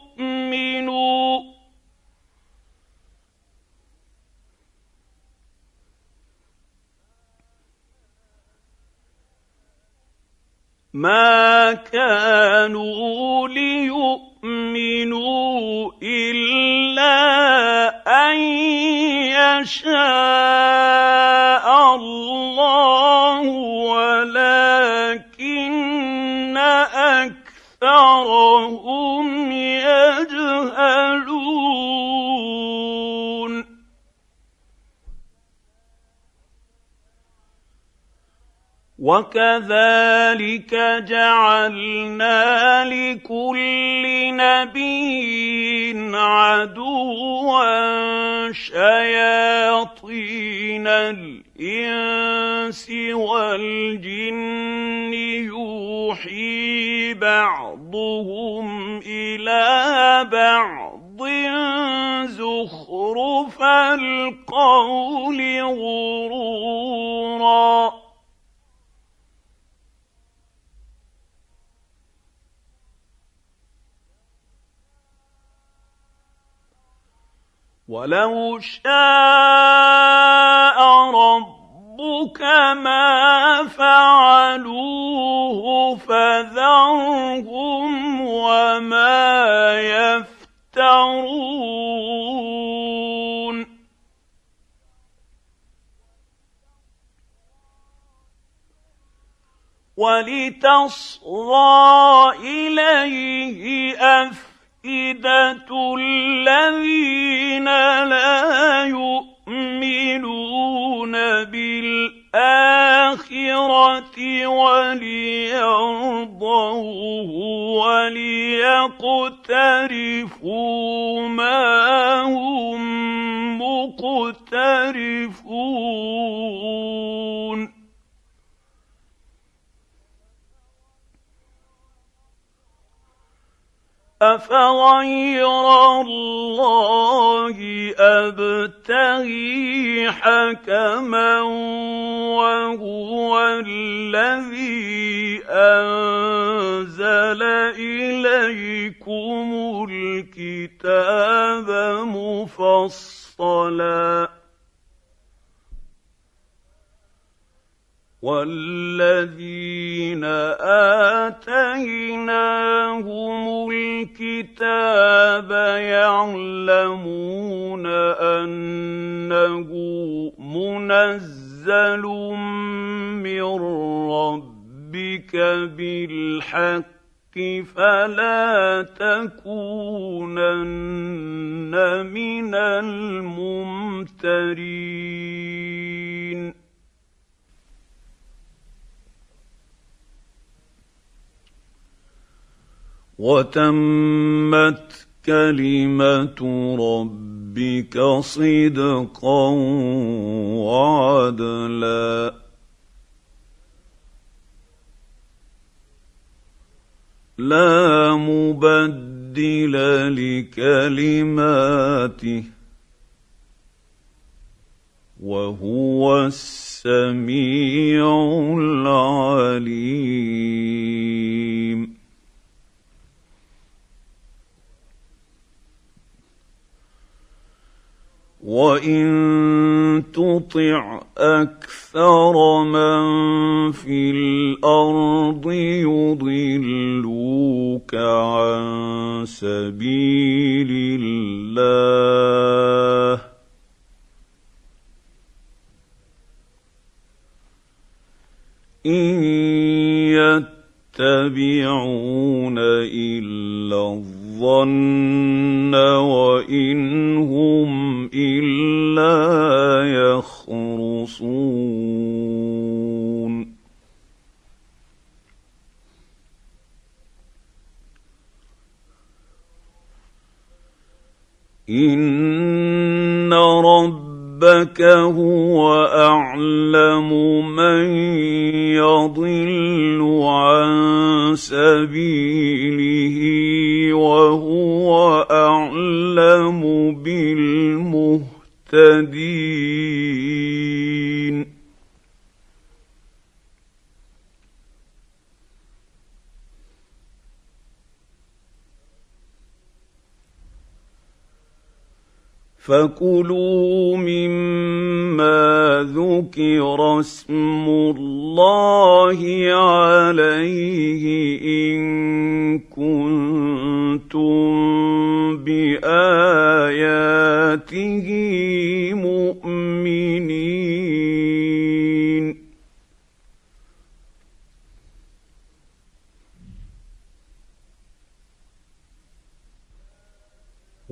ما كانوا ليؤمنوا. يشاء الله ولكن أكثرهم يجهلون. وكذلك جعلنا لكل نبي عدوا شياطين الإنس والجن يوحي بعضهم إلى بعض زخرف القول غرورا. ولو شاء ربك ما فعلوه فذرهم وما يفترون ولتصغى اليه أف أفئدة الذين لا يؤمنون بالآخرة وليرضوه وليقترفوا ما هم مقترفون افغير الله ابتغي حكما وهو الذي انزل اليكم الكتاب مفصلا والذين اتيناهم الكتاب يعلمون انه منزل من ربك بالحق فلا تكونن من الممترين وتمت كلمة ربك صدقا وعدلا. لا مبدل لكلماته وهو السميع العليم. وان تطع أكثر من في الأرض يضلوك عن سبيل الله ان يتبعون الا الظن وان يخرصون ان ربك هو اعلم من يضل عن سبيله وهو اعلم بالمهتدين. فكلوا مما ذكر اسم الله عليه ان كنتم باياته مؤمنين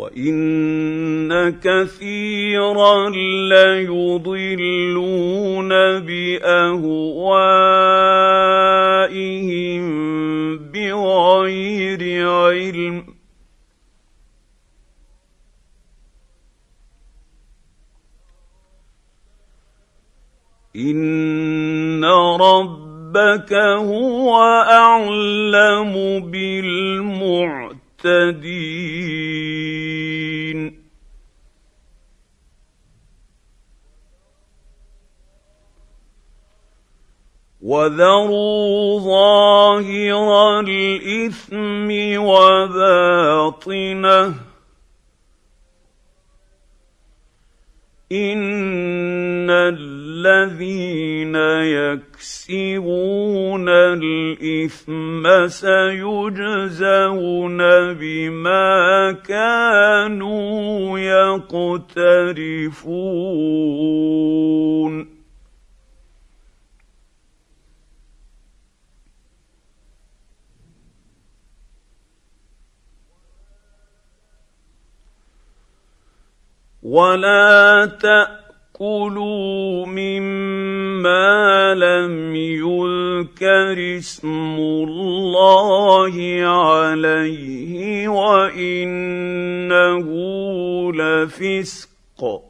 وان كثيرا ليضلون باهوائهم بغير علم ان ربك هو اعلم بالمعتدين وذروا ظاهر الإثم وباطنه. ان الذين يكسبون الاثم سيجزون بما كانوا يقترفون ولا تاكلوا مما لم يذكر اسم الله عليه وانه لفسق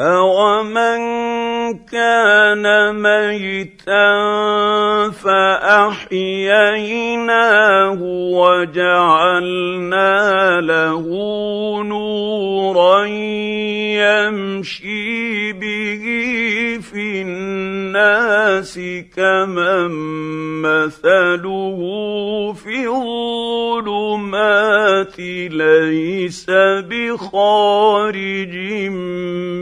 أَوَمَن كان ميتا فأحييناه وجعلنا له نورا يمشي به في الناس كمن مثله في الظلمات ليس بخارج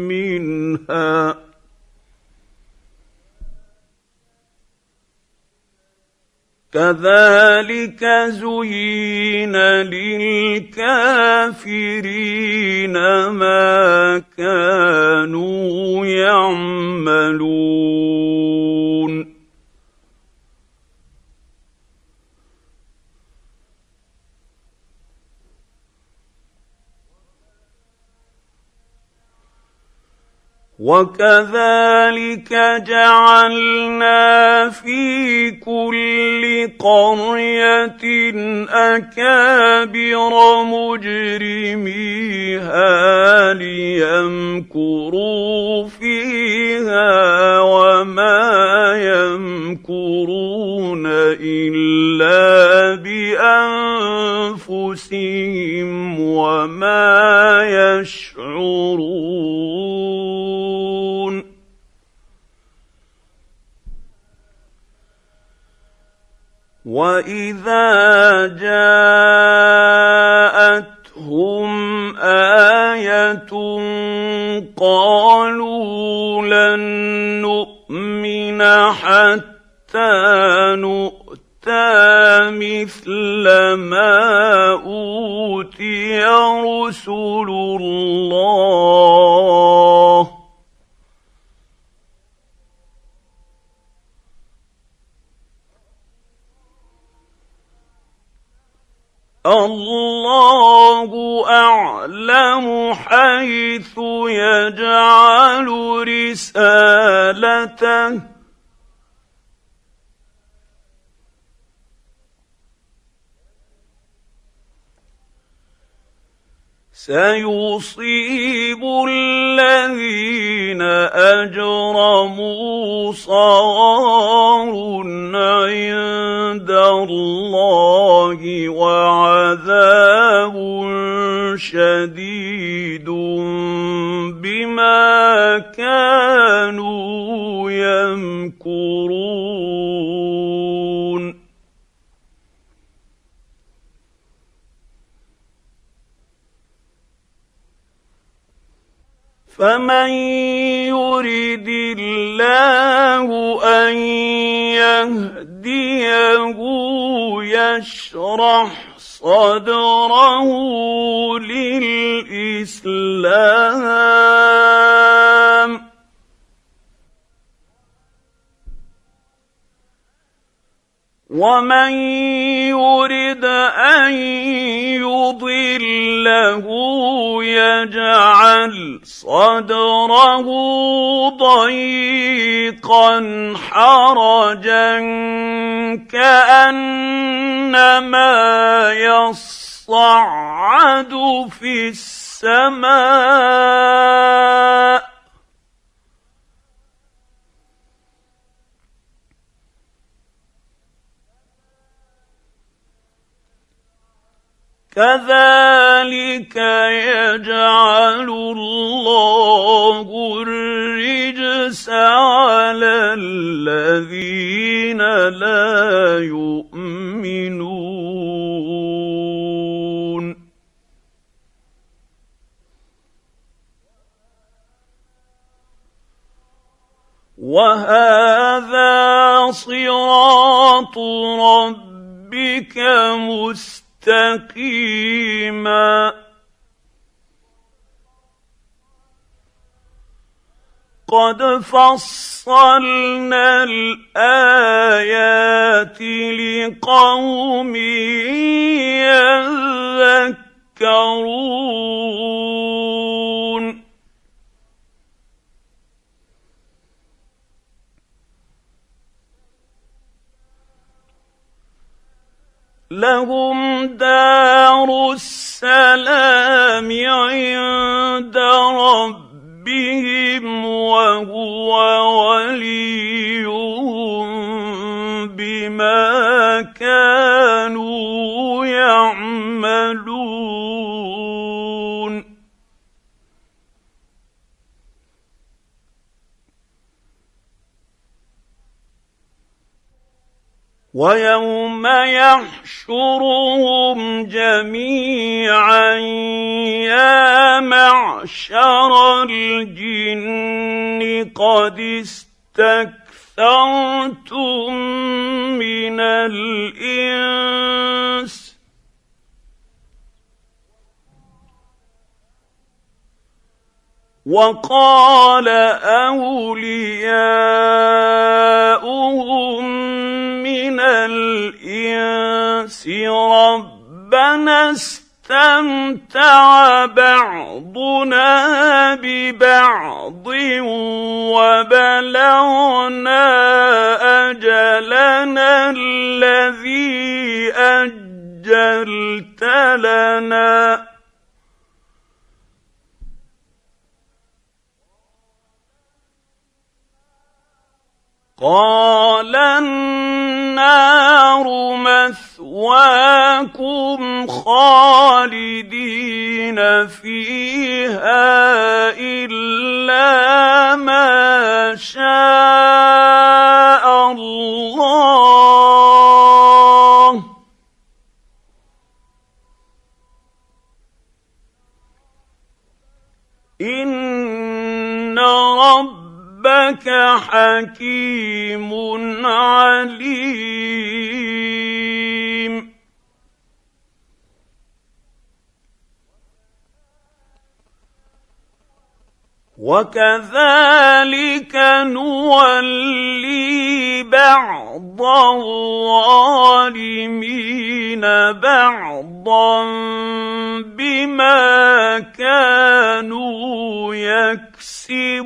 منها كذلك زين للكافرين ما كانوا يعملون. وكذلك جعلنا في كل قريه اكابر مجرميها ليمكروا فيها وما يمكرون الا بانفسهم وما يشعرون واذا جاءتهم إيه قالوا لن نؤمن حتى نؤتى مثل ما اوتي رسل الله الله أعلم حيث يجعل رسالته. سيصيب الذين أجرموا صغار عند الله وعذاب شديد بما كانوا يمكرون. فمن يرد الله ان يهديه يشرح صدره للاسلام ومن يرد ان يضله يجعل صدره ضيقا حرجا كانما يصعد في السماء كذلك يجعل الله الرجس على الذين لا يؤمنون. وهذا صراط ربك مستقيم. مستقيما. قد فصلنا الآيات لقوم يذكرون. لهم دار السلام عند ربهم بهم وهو وليهم بما كانوا يعملون. ويوم يحشرهم جميعا يا معشر الجن قد استكثرتم من الإنس. وقال أولياؤهم من الانس ربنا استمتع بعضنا ببعض وبلغنا اجلنا الذي اجلت لنا قال النار مثواكم خالدين فيها إلا ما شاء الله ان رب ربك حكيم عليم. وكذلك نولي بعض الظالمين بعضا بما كانوا يكسبون.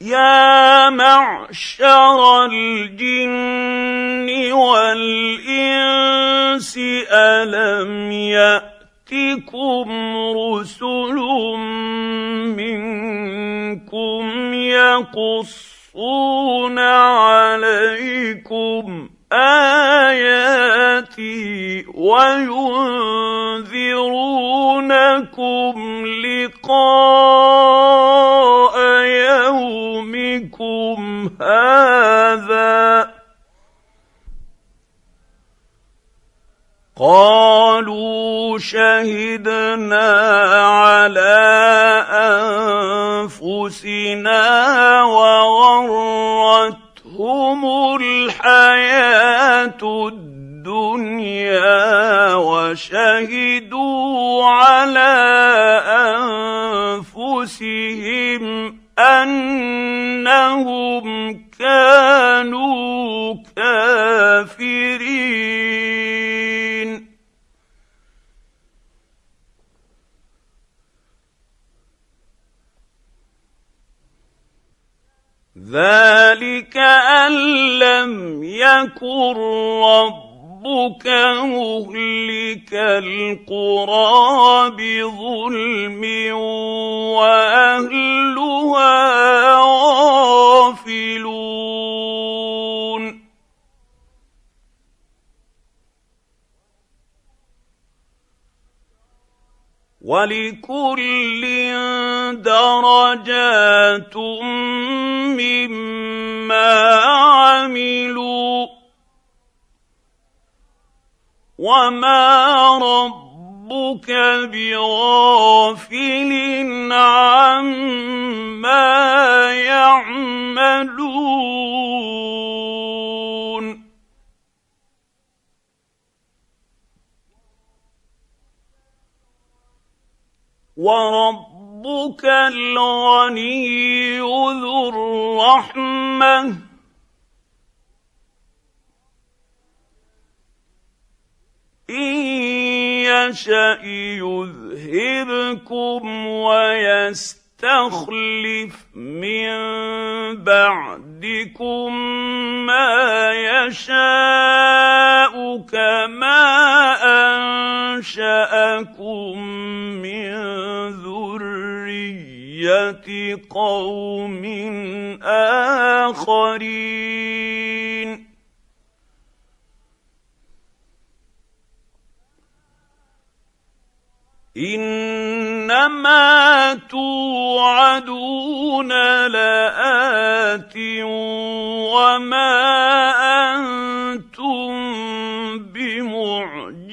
يا معشر الجن والإنس ألم يأتكم رسل منكم يقصون عليكم اياتي وينذرونكم لقاء يومكم هذا قالوا شهدنا على انفسنا وغرتهم وشهدوا على أنفسهم أنهم كانوا كافرين. ذلك أن لم يكن ربك مهلك القرى بظلم وأهلها غافلون. ولكل درجات مما وما ربك بغافل عما يعملون وربك الغني ذو الرحمه إن يشأ يذهبكم ويستبدل يستخلف من بعدكم ما يشاء كما أنشأكم من ذرية قوم آخرين. إنما توعدون لآت وما أنتم بمعجزين.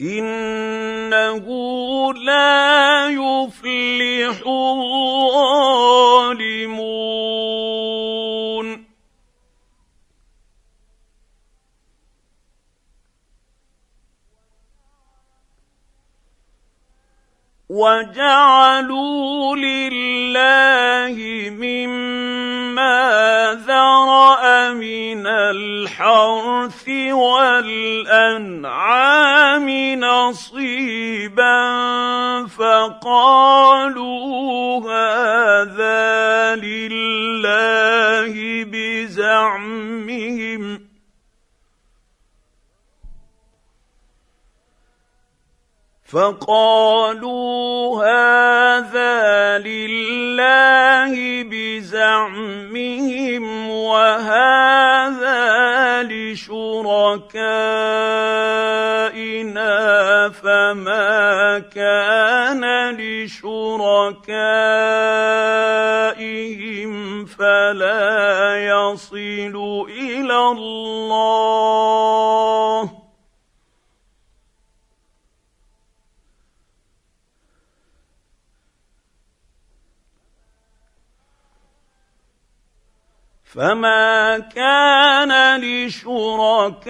إنه لا يفلح الظالمون. وجعلوا لله مما ذرا من الحرث والانعام نصيبا فقالوا هذا لله بزعمهم فقالوا هذا لله بزعمهم وهذا لشركائنا فما كان لشركائهم فلا يصل إلى الله فما كان لشركائهم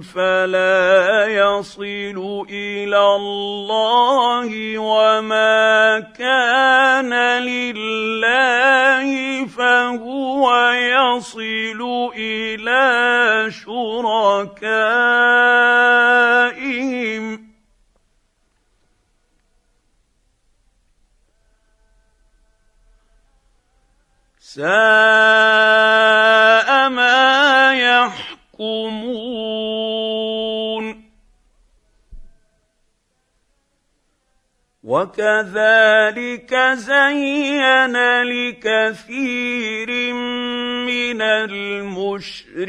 فلا يصل إلى الله وما كان لله فهو يصل إلى شركائهم ساء ما يحكمون. وكذلك زين لكثير من المشركين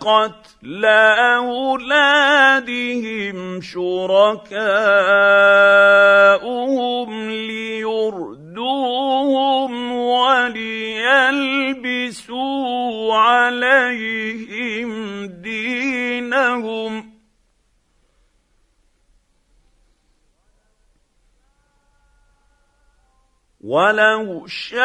قتل أولادهم شركاءهم ليردوهم وليلبسوا عليهم دينهم ولو شاء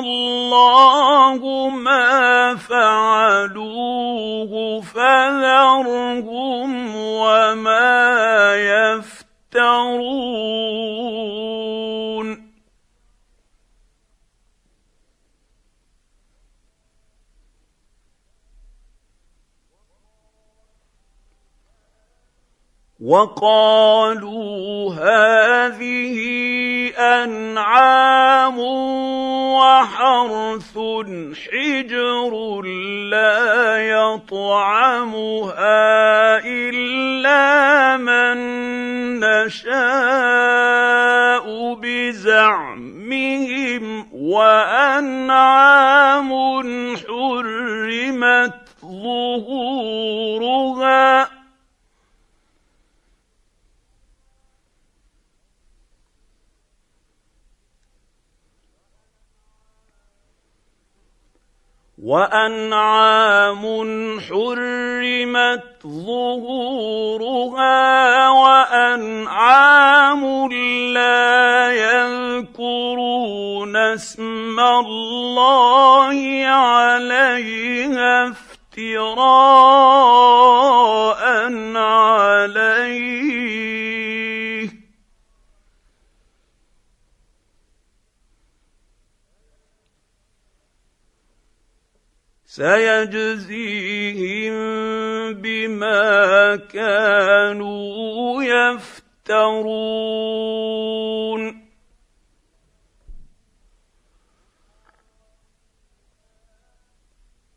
الله ما فعلوه فذرهم وما يفترون وقالوا هذه أنعام وحرث حجر لا يطعمها إلا من نشاء بزعمهم وأنعام حرمت ظهورها وأنعام حرمت ظهورها وأنعام لا يذكرون اسم الله عليها افتراء عليه سيجزيهم بما كانوا يفترون.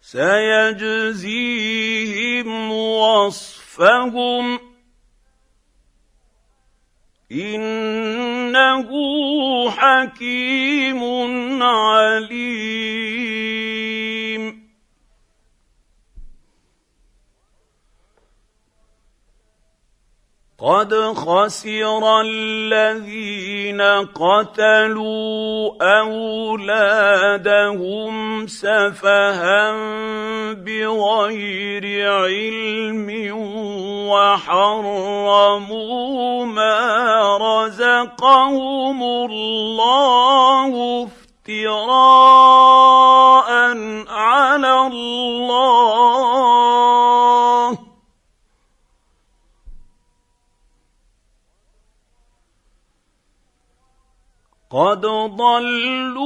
سيجزيهم وصفهم. إنه حكيم عليم. قد خسر الذين قتلوا أولادهم سفها بغير علم وحرموا ما رزقهم الله افتراء على الله. قد ضلوا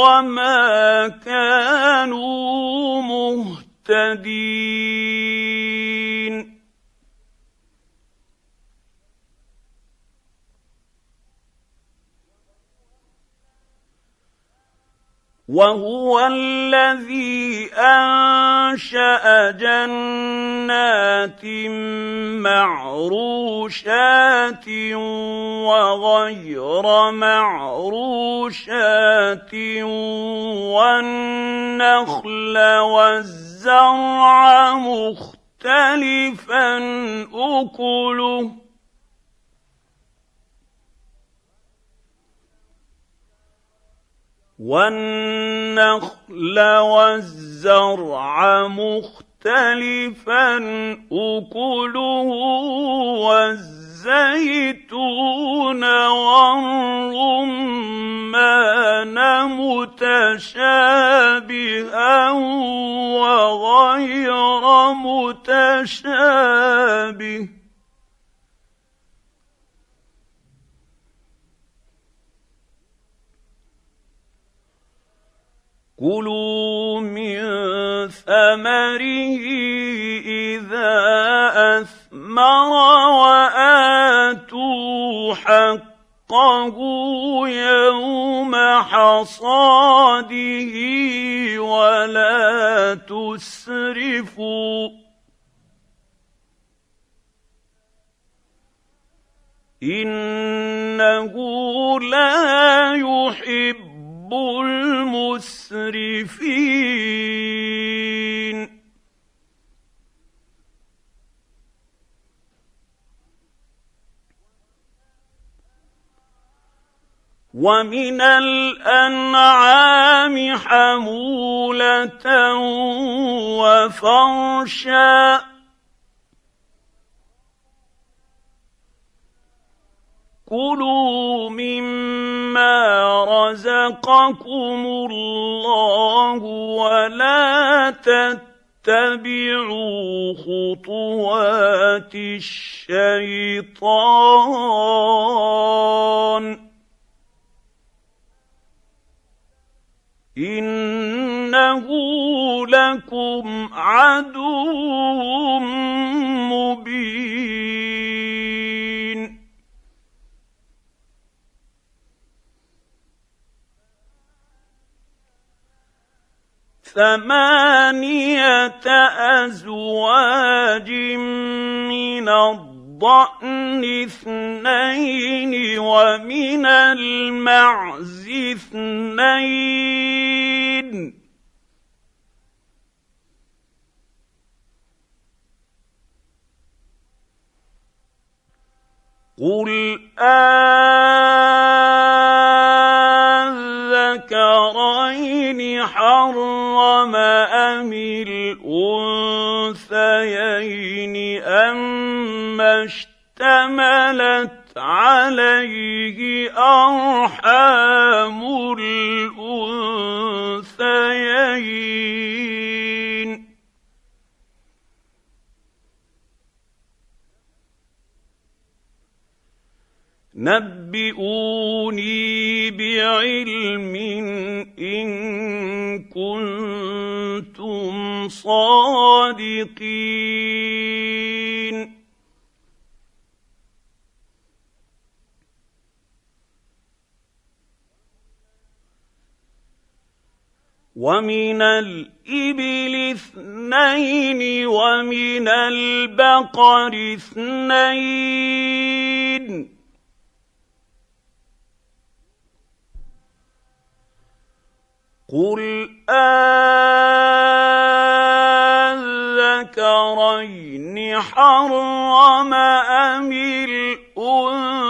وما كانوا مهتدين وهو الذي أنشأ جنات معروشات وغير معروشات والنخل والزرع مختلفا أكله والنخل والزرع مختلفا أكله والزيتون والرمان متشابها وغير متشابه. كلوا من ثمره إذا أثمر وآتوا حقه يوم حصاده ولا تسرفوا إنه لا يحب المسرفين ومن الانعام حموله وفرشا كلوا مما رزقكم الله ولا تتبعوا خطوات الشيطان انه لكم عدو مبين ثمانية أزواج من الضأن اثنين ومن المعز اثنين. قل أذكرين حرم أم الأنثيين أما اشتملت عليه أرحام الأنثيين نبئوني بعلم إن كنتم صادقين. ومن الإبل اثنين ومن البقر اثنين. قل أذكرين حرم أم الأنثيين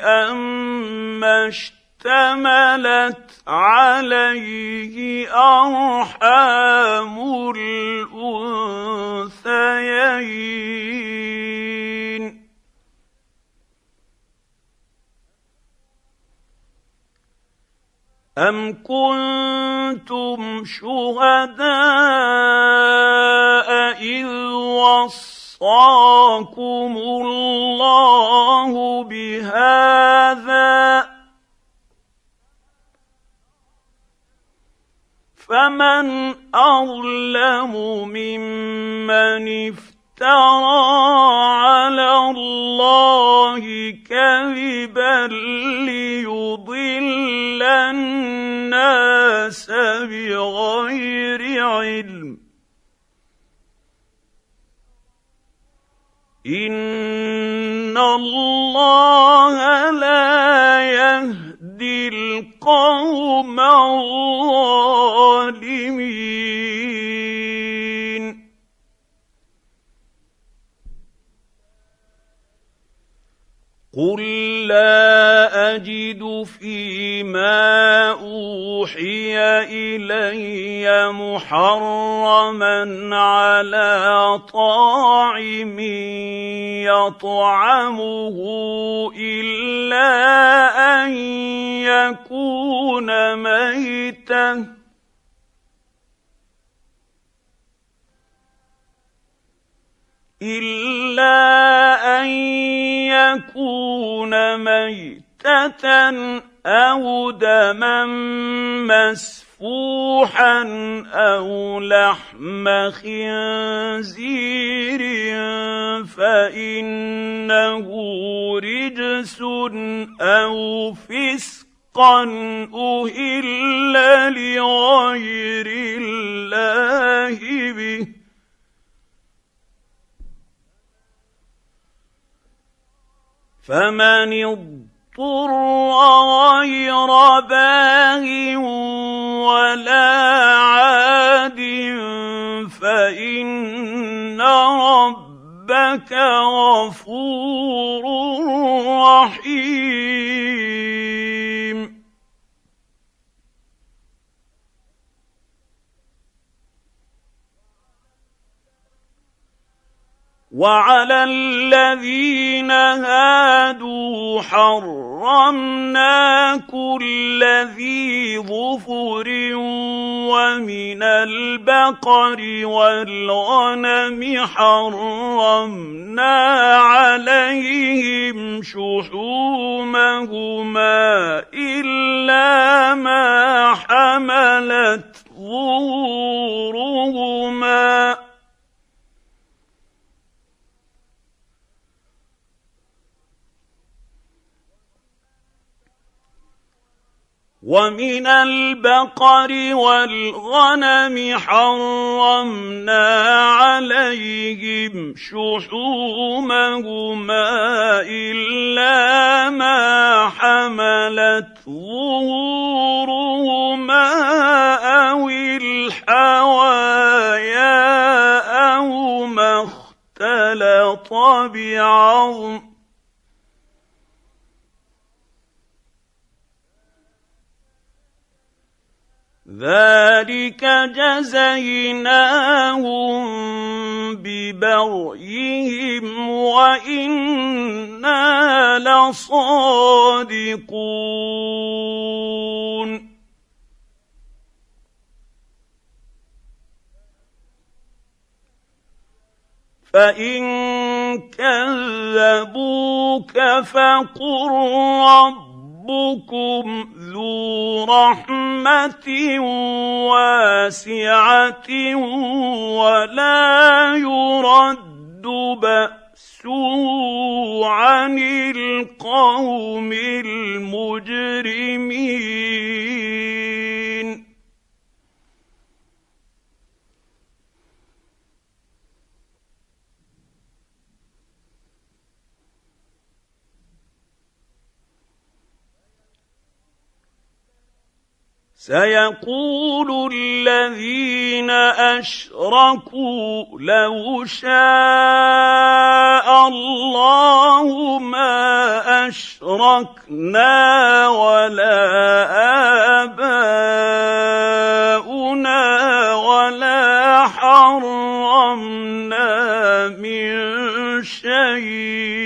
أما اشتملت عليه أرحام الأنثيين أم كنتم شهداء إذ وصاكم الله بهذا فمن أظلم ممن افترى على الله كذبا ليضل الناس بغير علم. إن الله لا يهدي القوم الظالمين. قل لا اجد فيما اوحي الي محرما على طاعم يطعمه الا ان يكون ميتا الا ان يكون ميته أو دما مسفوحا أو لحم خنزير فانه رجس أو فسقا أهل لغير الله به فمن اضطر غير باغ ولا عاد فإن ربك غفور رحيم. وعلى الذين هادوا حرمنا كل ذي ظفر ومن البقر والغنم حرمنا عليهم شحومهما إلا ما حملت ظهورهما ومن البقر والغنم حرمنا عليهم شحومهما إلا ما حملت ظهورهما أو الحوايا أو ما اختلط بعظم ذلك جزيناهم ببغيهم وأنا لصادقون فان كذبوك فقل رب ربكم ذو رحمة واسعة ولا يرد بأسه عن القوم المجرمين. سيقول الذين أشركوا لو شاء الله ما أشركنا ولا آباؤنا ولا حرمنا من شيء.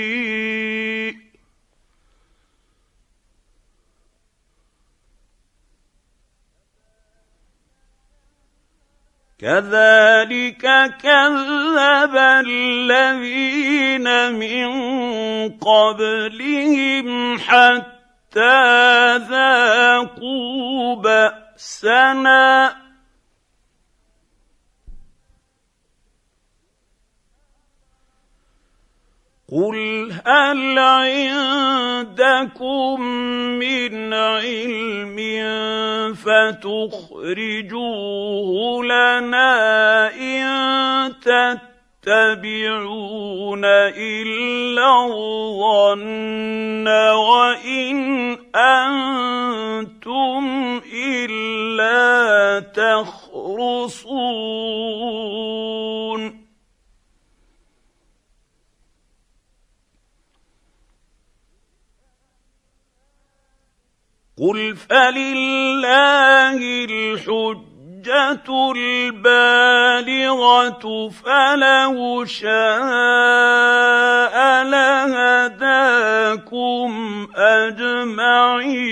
كذلك كذب الذين من قبلهم حتى ذاقوا بأسنا. قل هل عندكم من علم فتخرجوه لنا ان تتبعون الا الظن وان أنتم الا تخرصون قل فلله الحجه البالغه فلو شاء لهداكم اجمعين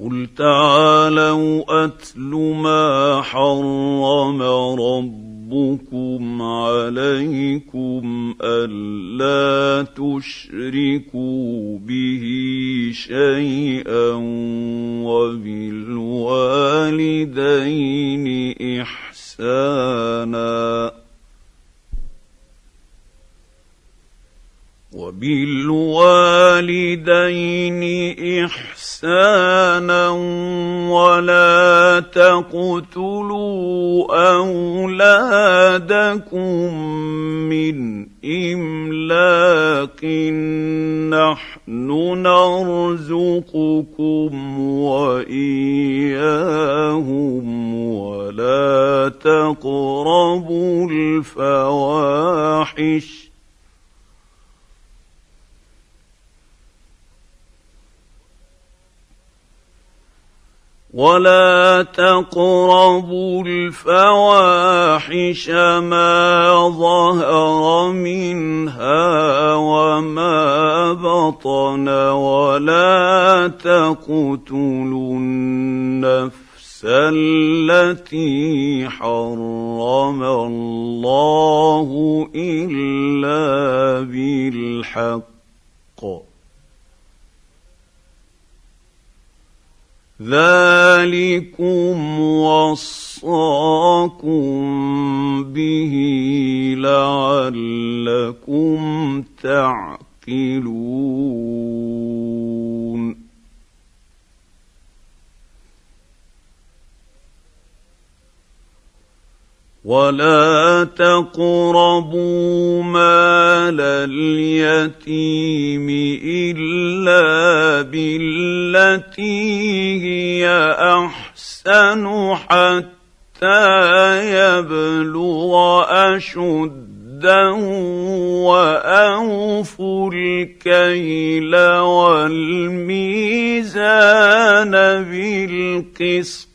قل تعالوا اتل ما حرم ربكم عليكم الا تشركوا به شيئا وبالوالدين احسانا وبالوالدين إحسانا ولا تقتلوا أولادكم من إملاق نحن نرزقكم وإياهم ولا تقربوا الفواحش ولا تقربوا الفواحش ما ظهر منها وما بطن ولا تقتلوا النفس التي حرم الله الا بالحق ذلكم وصاكم به لعلكم تعقلون ولا تقربوا مال اليتيم الا بالتي هي احسن حتى يبلغ اشده واوفوا الكيل والميزان بالقسط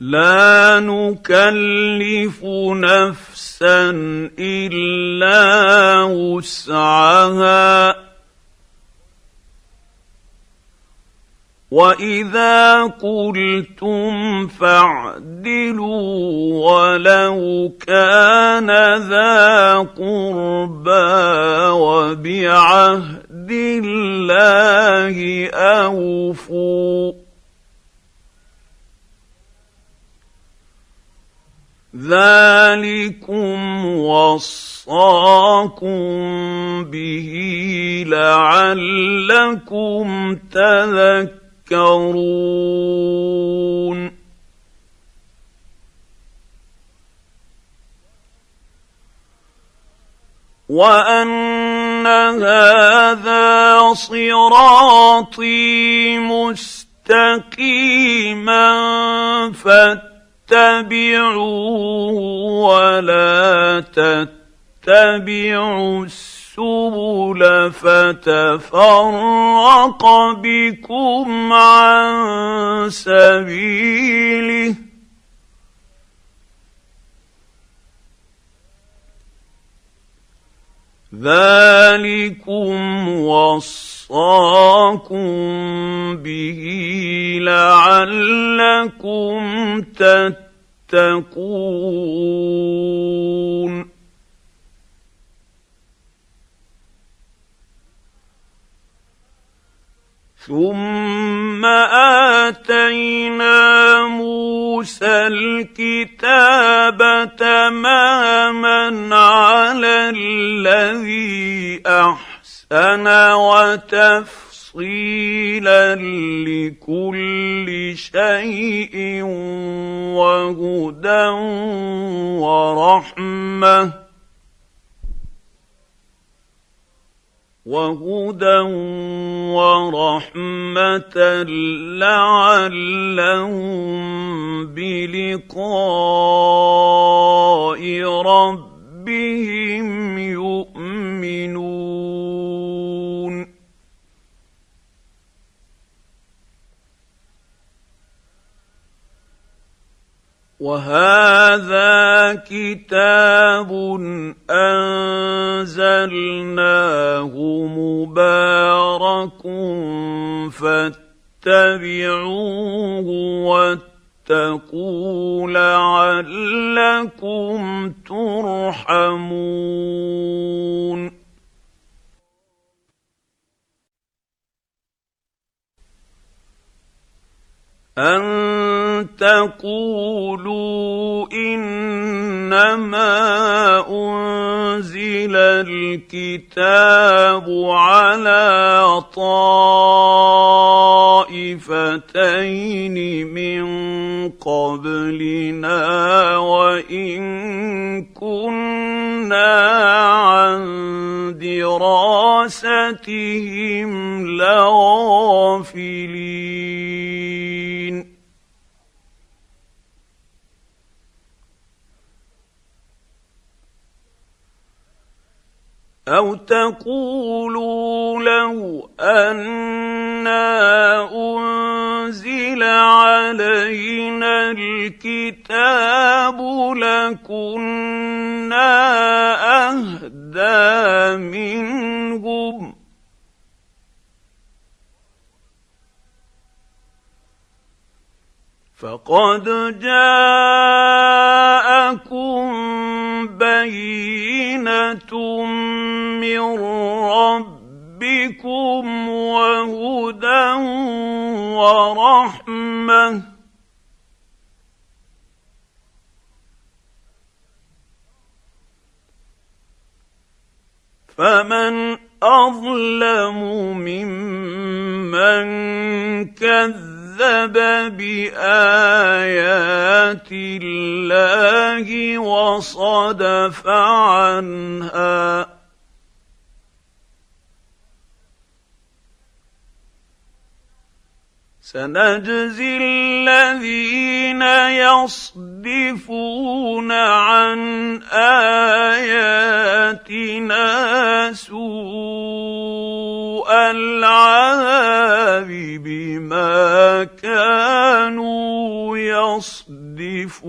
لا نكلف نفسا إلا وسعها. وإذا قلتم فاعدلوا ولو كان ذا قربى وبعهد الله أوفوا. ذلكم وصاكم به لعلكم تذكرون وان هذا صراطي مستقيما فاتقوا اتبعوه ولا تتبعوا السبل فتفرق بكم عن سبيله ذلكم وصاكم به لعلكم تتقون ثم آتينا موسى الكتاب تماما على الذي أحسن وتفصيلا لكل شيء وهدى ورحمة. وهدى ورحمه لعلهم بلقاء ربهم يؤمنون وهذا كتاب أنزلناه مبارك فاتبعوه واتقوا لعلكم ترحمون. أن تقولوا إنما أنزل الكتاب على طائفتين من قبلنا وإن كنا عن دراستهم لغافلين. أو تقولوا لو أنا انزل علينا الكتاب لكنا اهدى منهم فقد جاءكم من ربكم وهدى ورحمة. فمن أظلم ممن كذب كذب بايات الله وصدف عنها سنجزي الذين يصدفون عن آياتنا سوء العذاب بما كانوا يصدفون.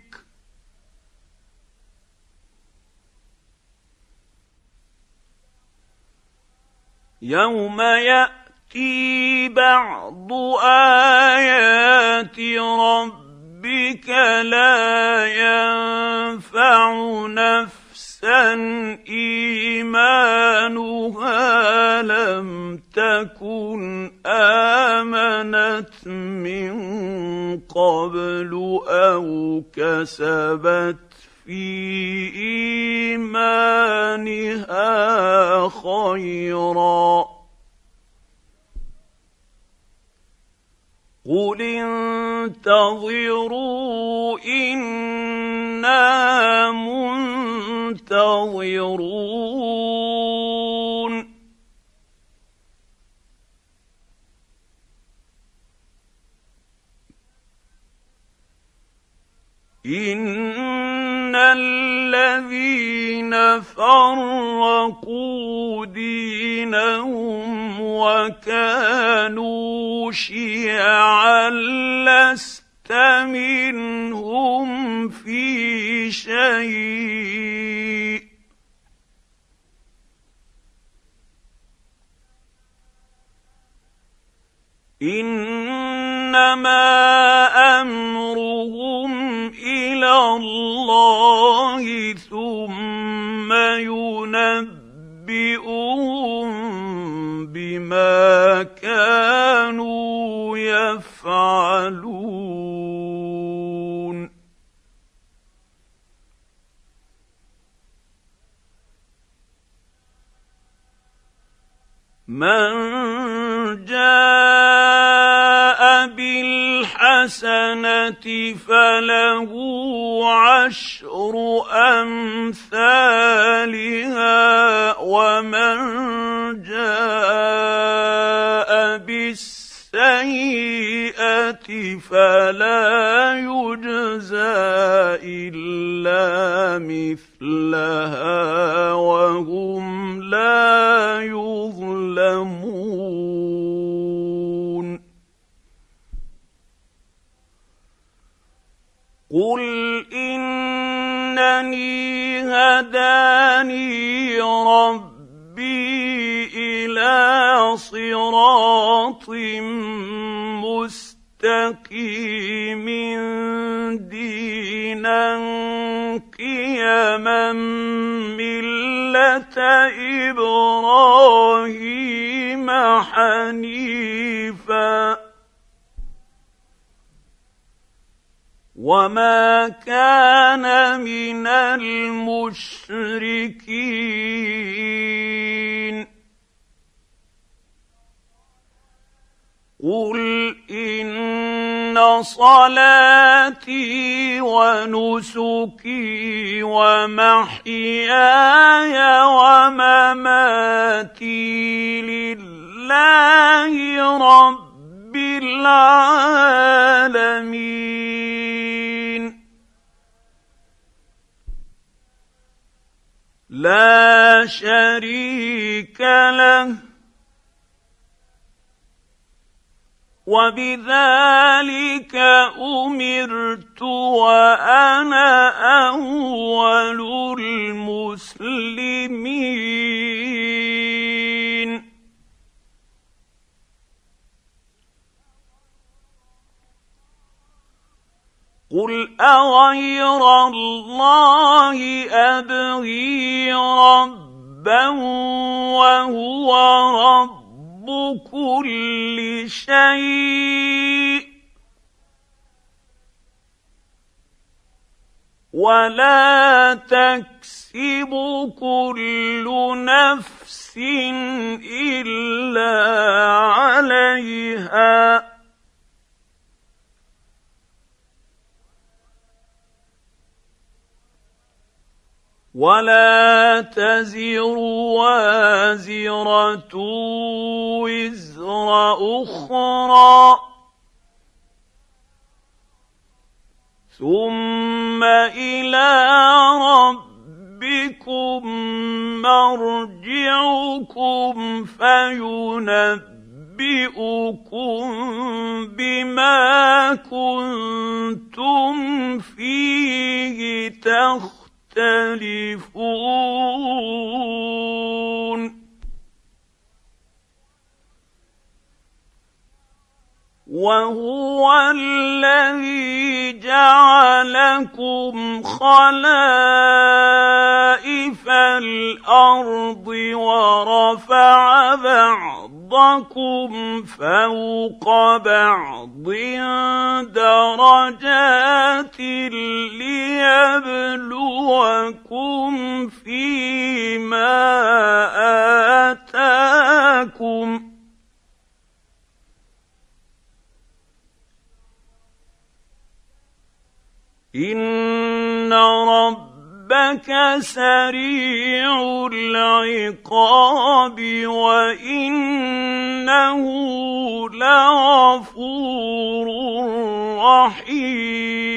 يوم ياتي بعض ايات ربك لا ينفع نفسا ايمانها لم تكن امنت من قبل أو كسبت في إيمانها خيرا. قل انتظروا أنا منتظرون. ان الذين فرقوا دينهم وكانوا شيعا لست منهم في شيء إنما أمرهم إلى الله ثم ينبئهم بما كانوا يفعلون. من بالحسنه فله عشر أمثالها ومن جاء بالسيئة فلا يجزى إلا مثلها وهم لا يظلمون قل انني هداني ربي إلى صراط مستقيم دينا قيما مله إبراهيم حنيفا وما كان من المشركين قل ان صلاتي ونسكي ومحياي ومماتي لله رب العالمين لا شريك له. وبذلك أمرت وأنا أول المسلمين. قل اغير الله ابغي ربا وهو رب كل شيء ولا تكسب كل نفس الا عليها ولا تزر وازره وزر أخرى ثم إلى ربكم مرجعكم فينبئكم بما كنتم فيه تخ يختلفون. وهو الذي جعلكم خلائف الأرض ورفع بعضكم فوق بعض درجات ليبلوكم فيما آتاكم. إن ربك سريع العقاب وإنه لغفور رحيم.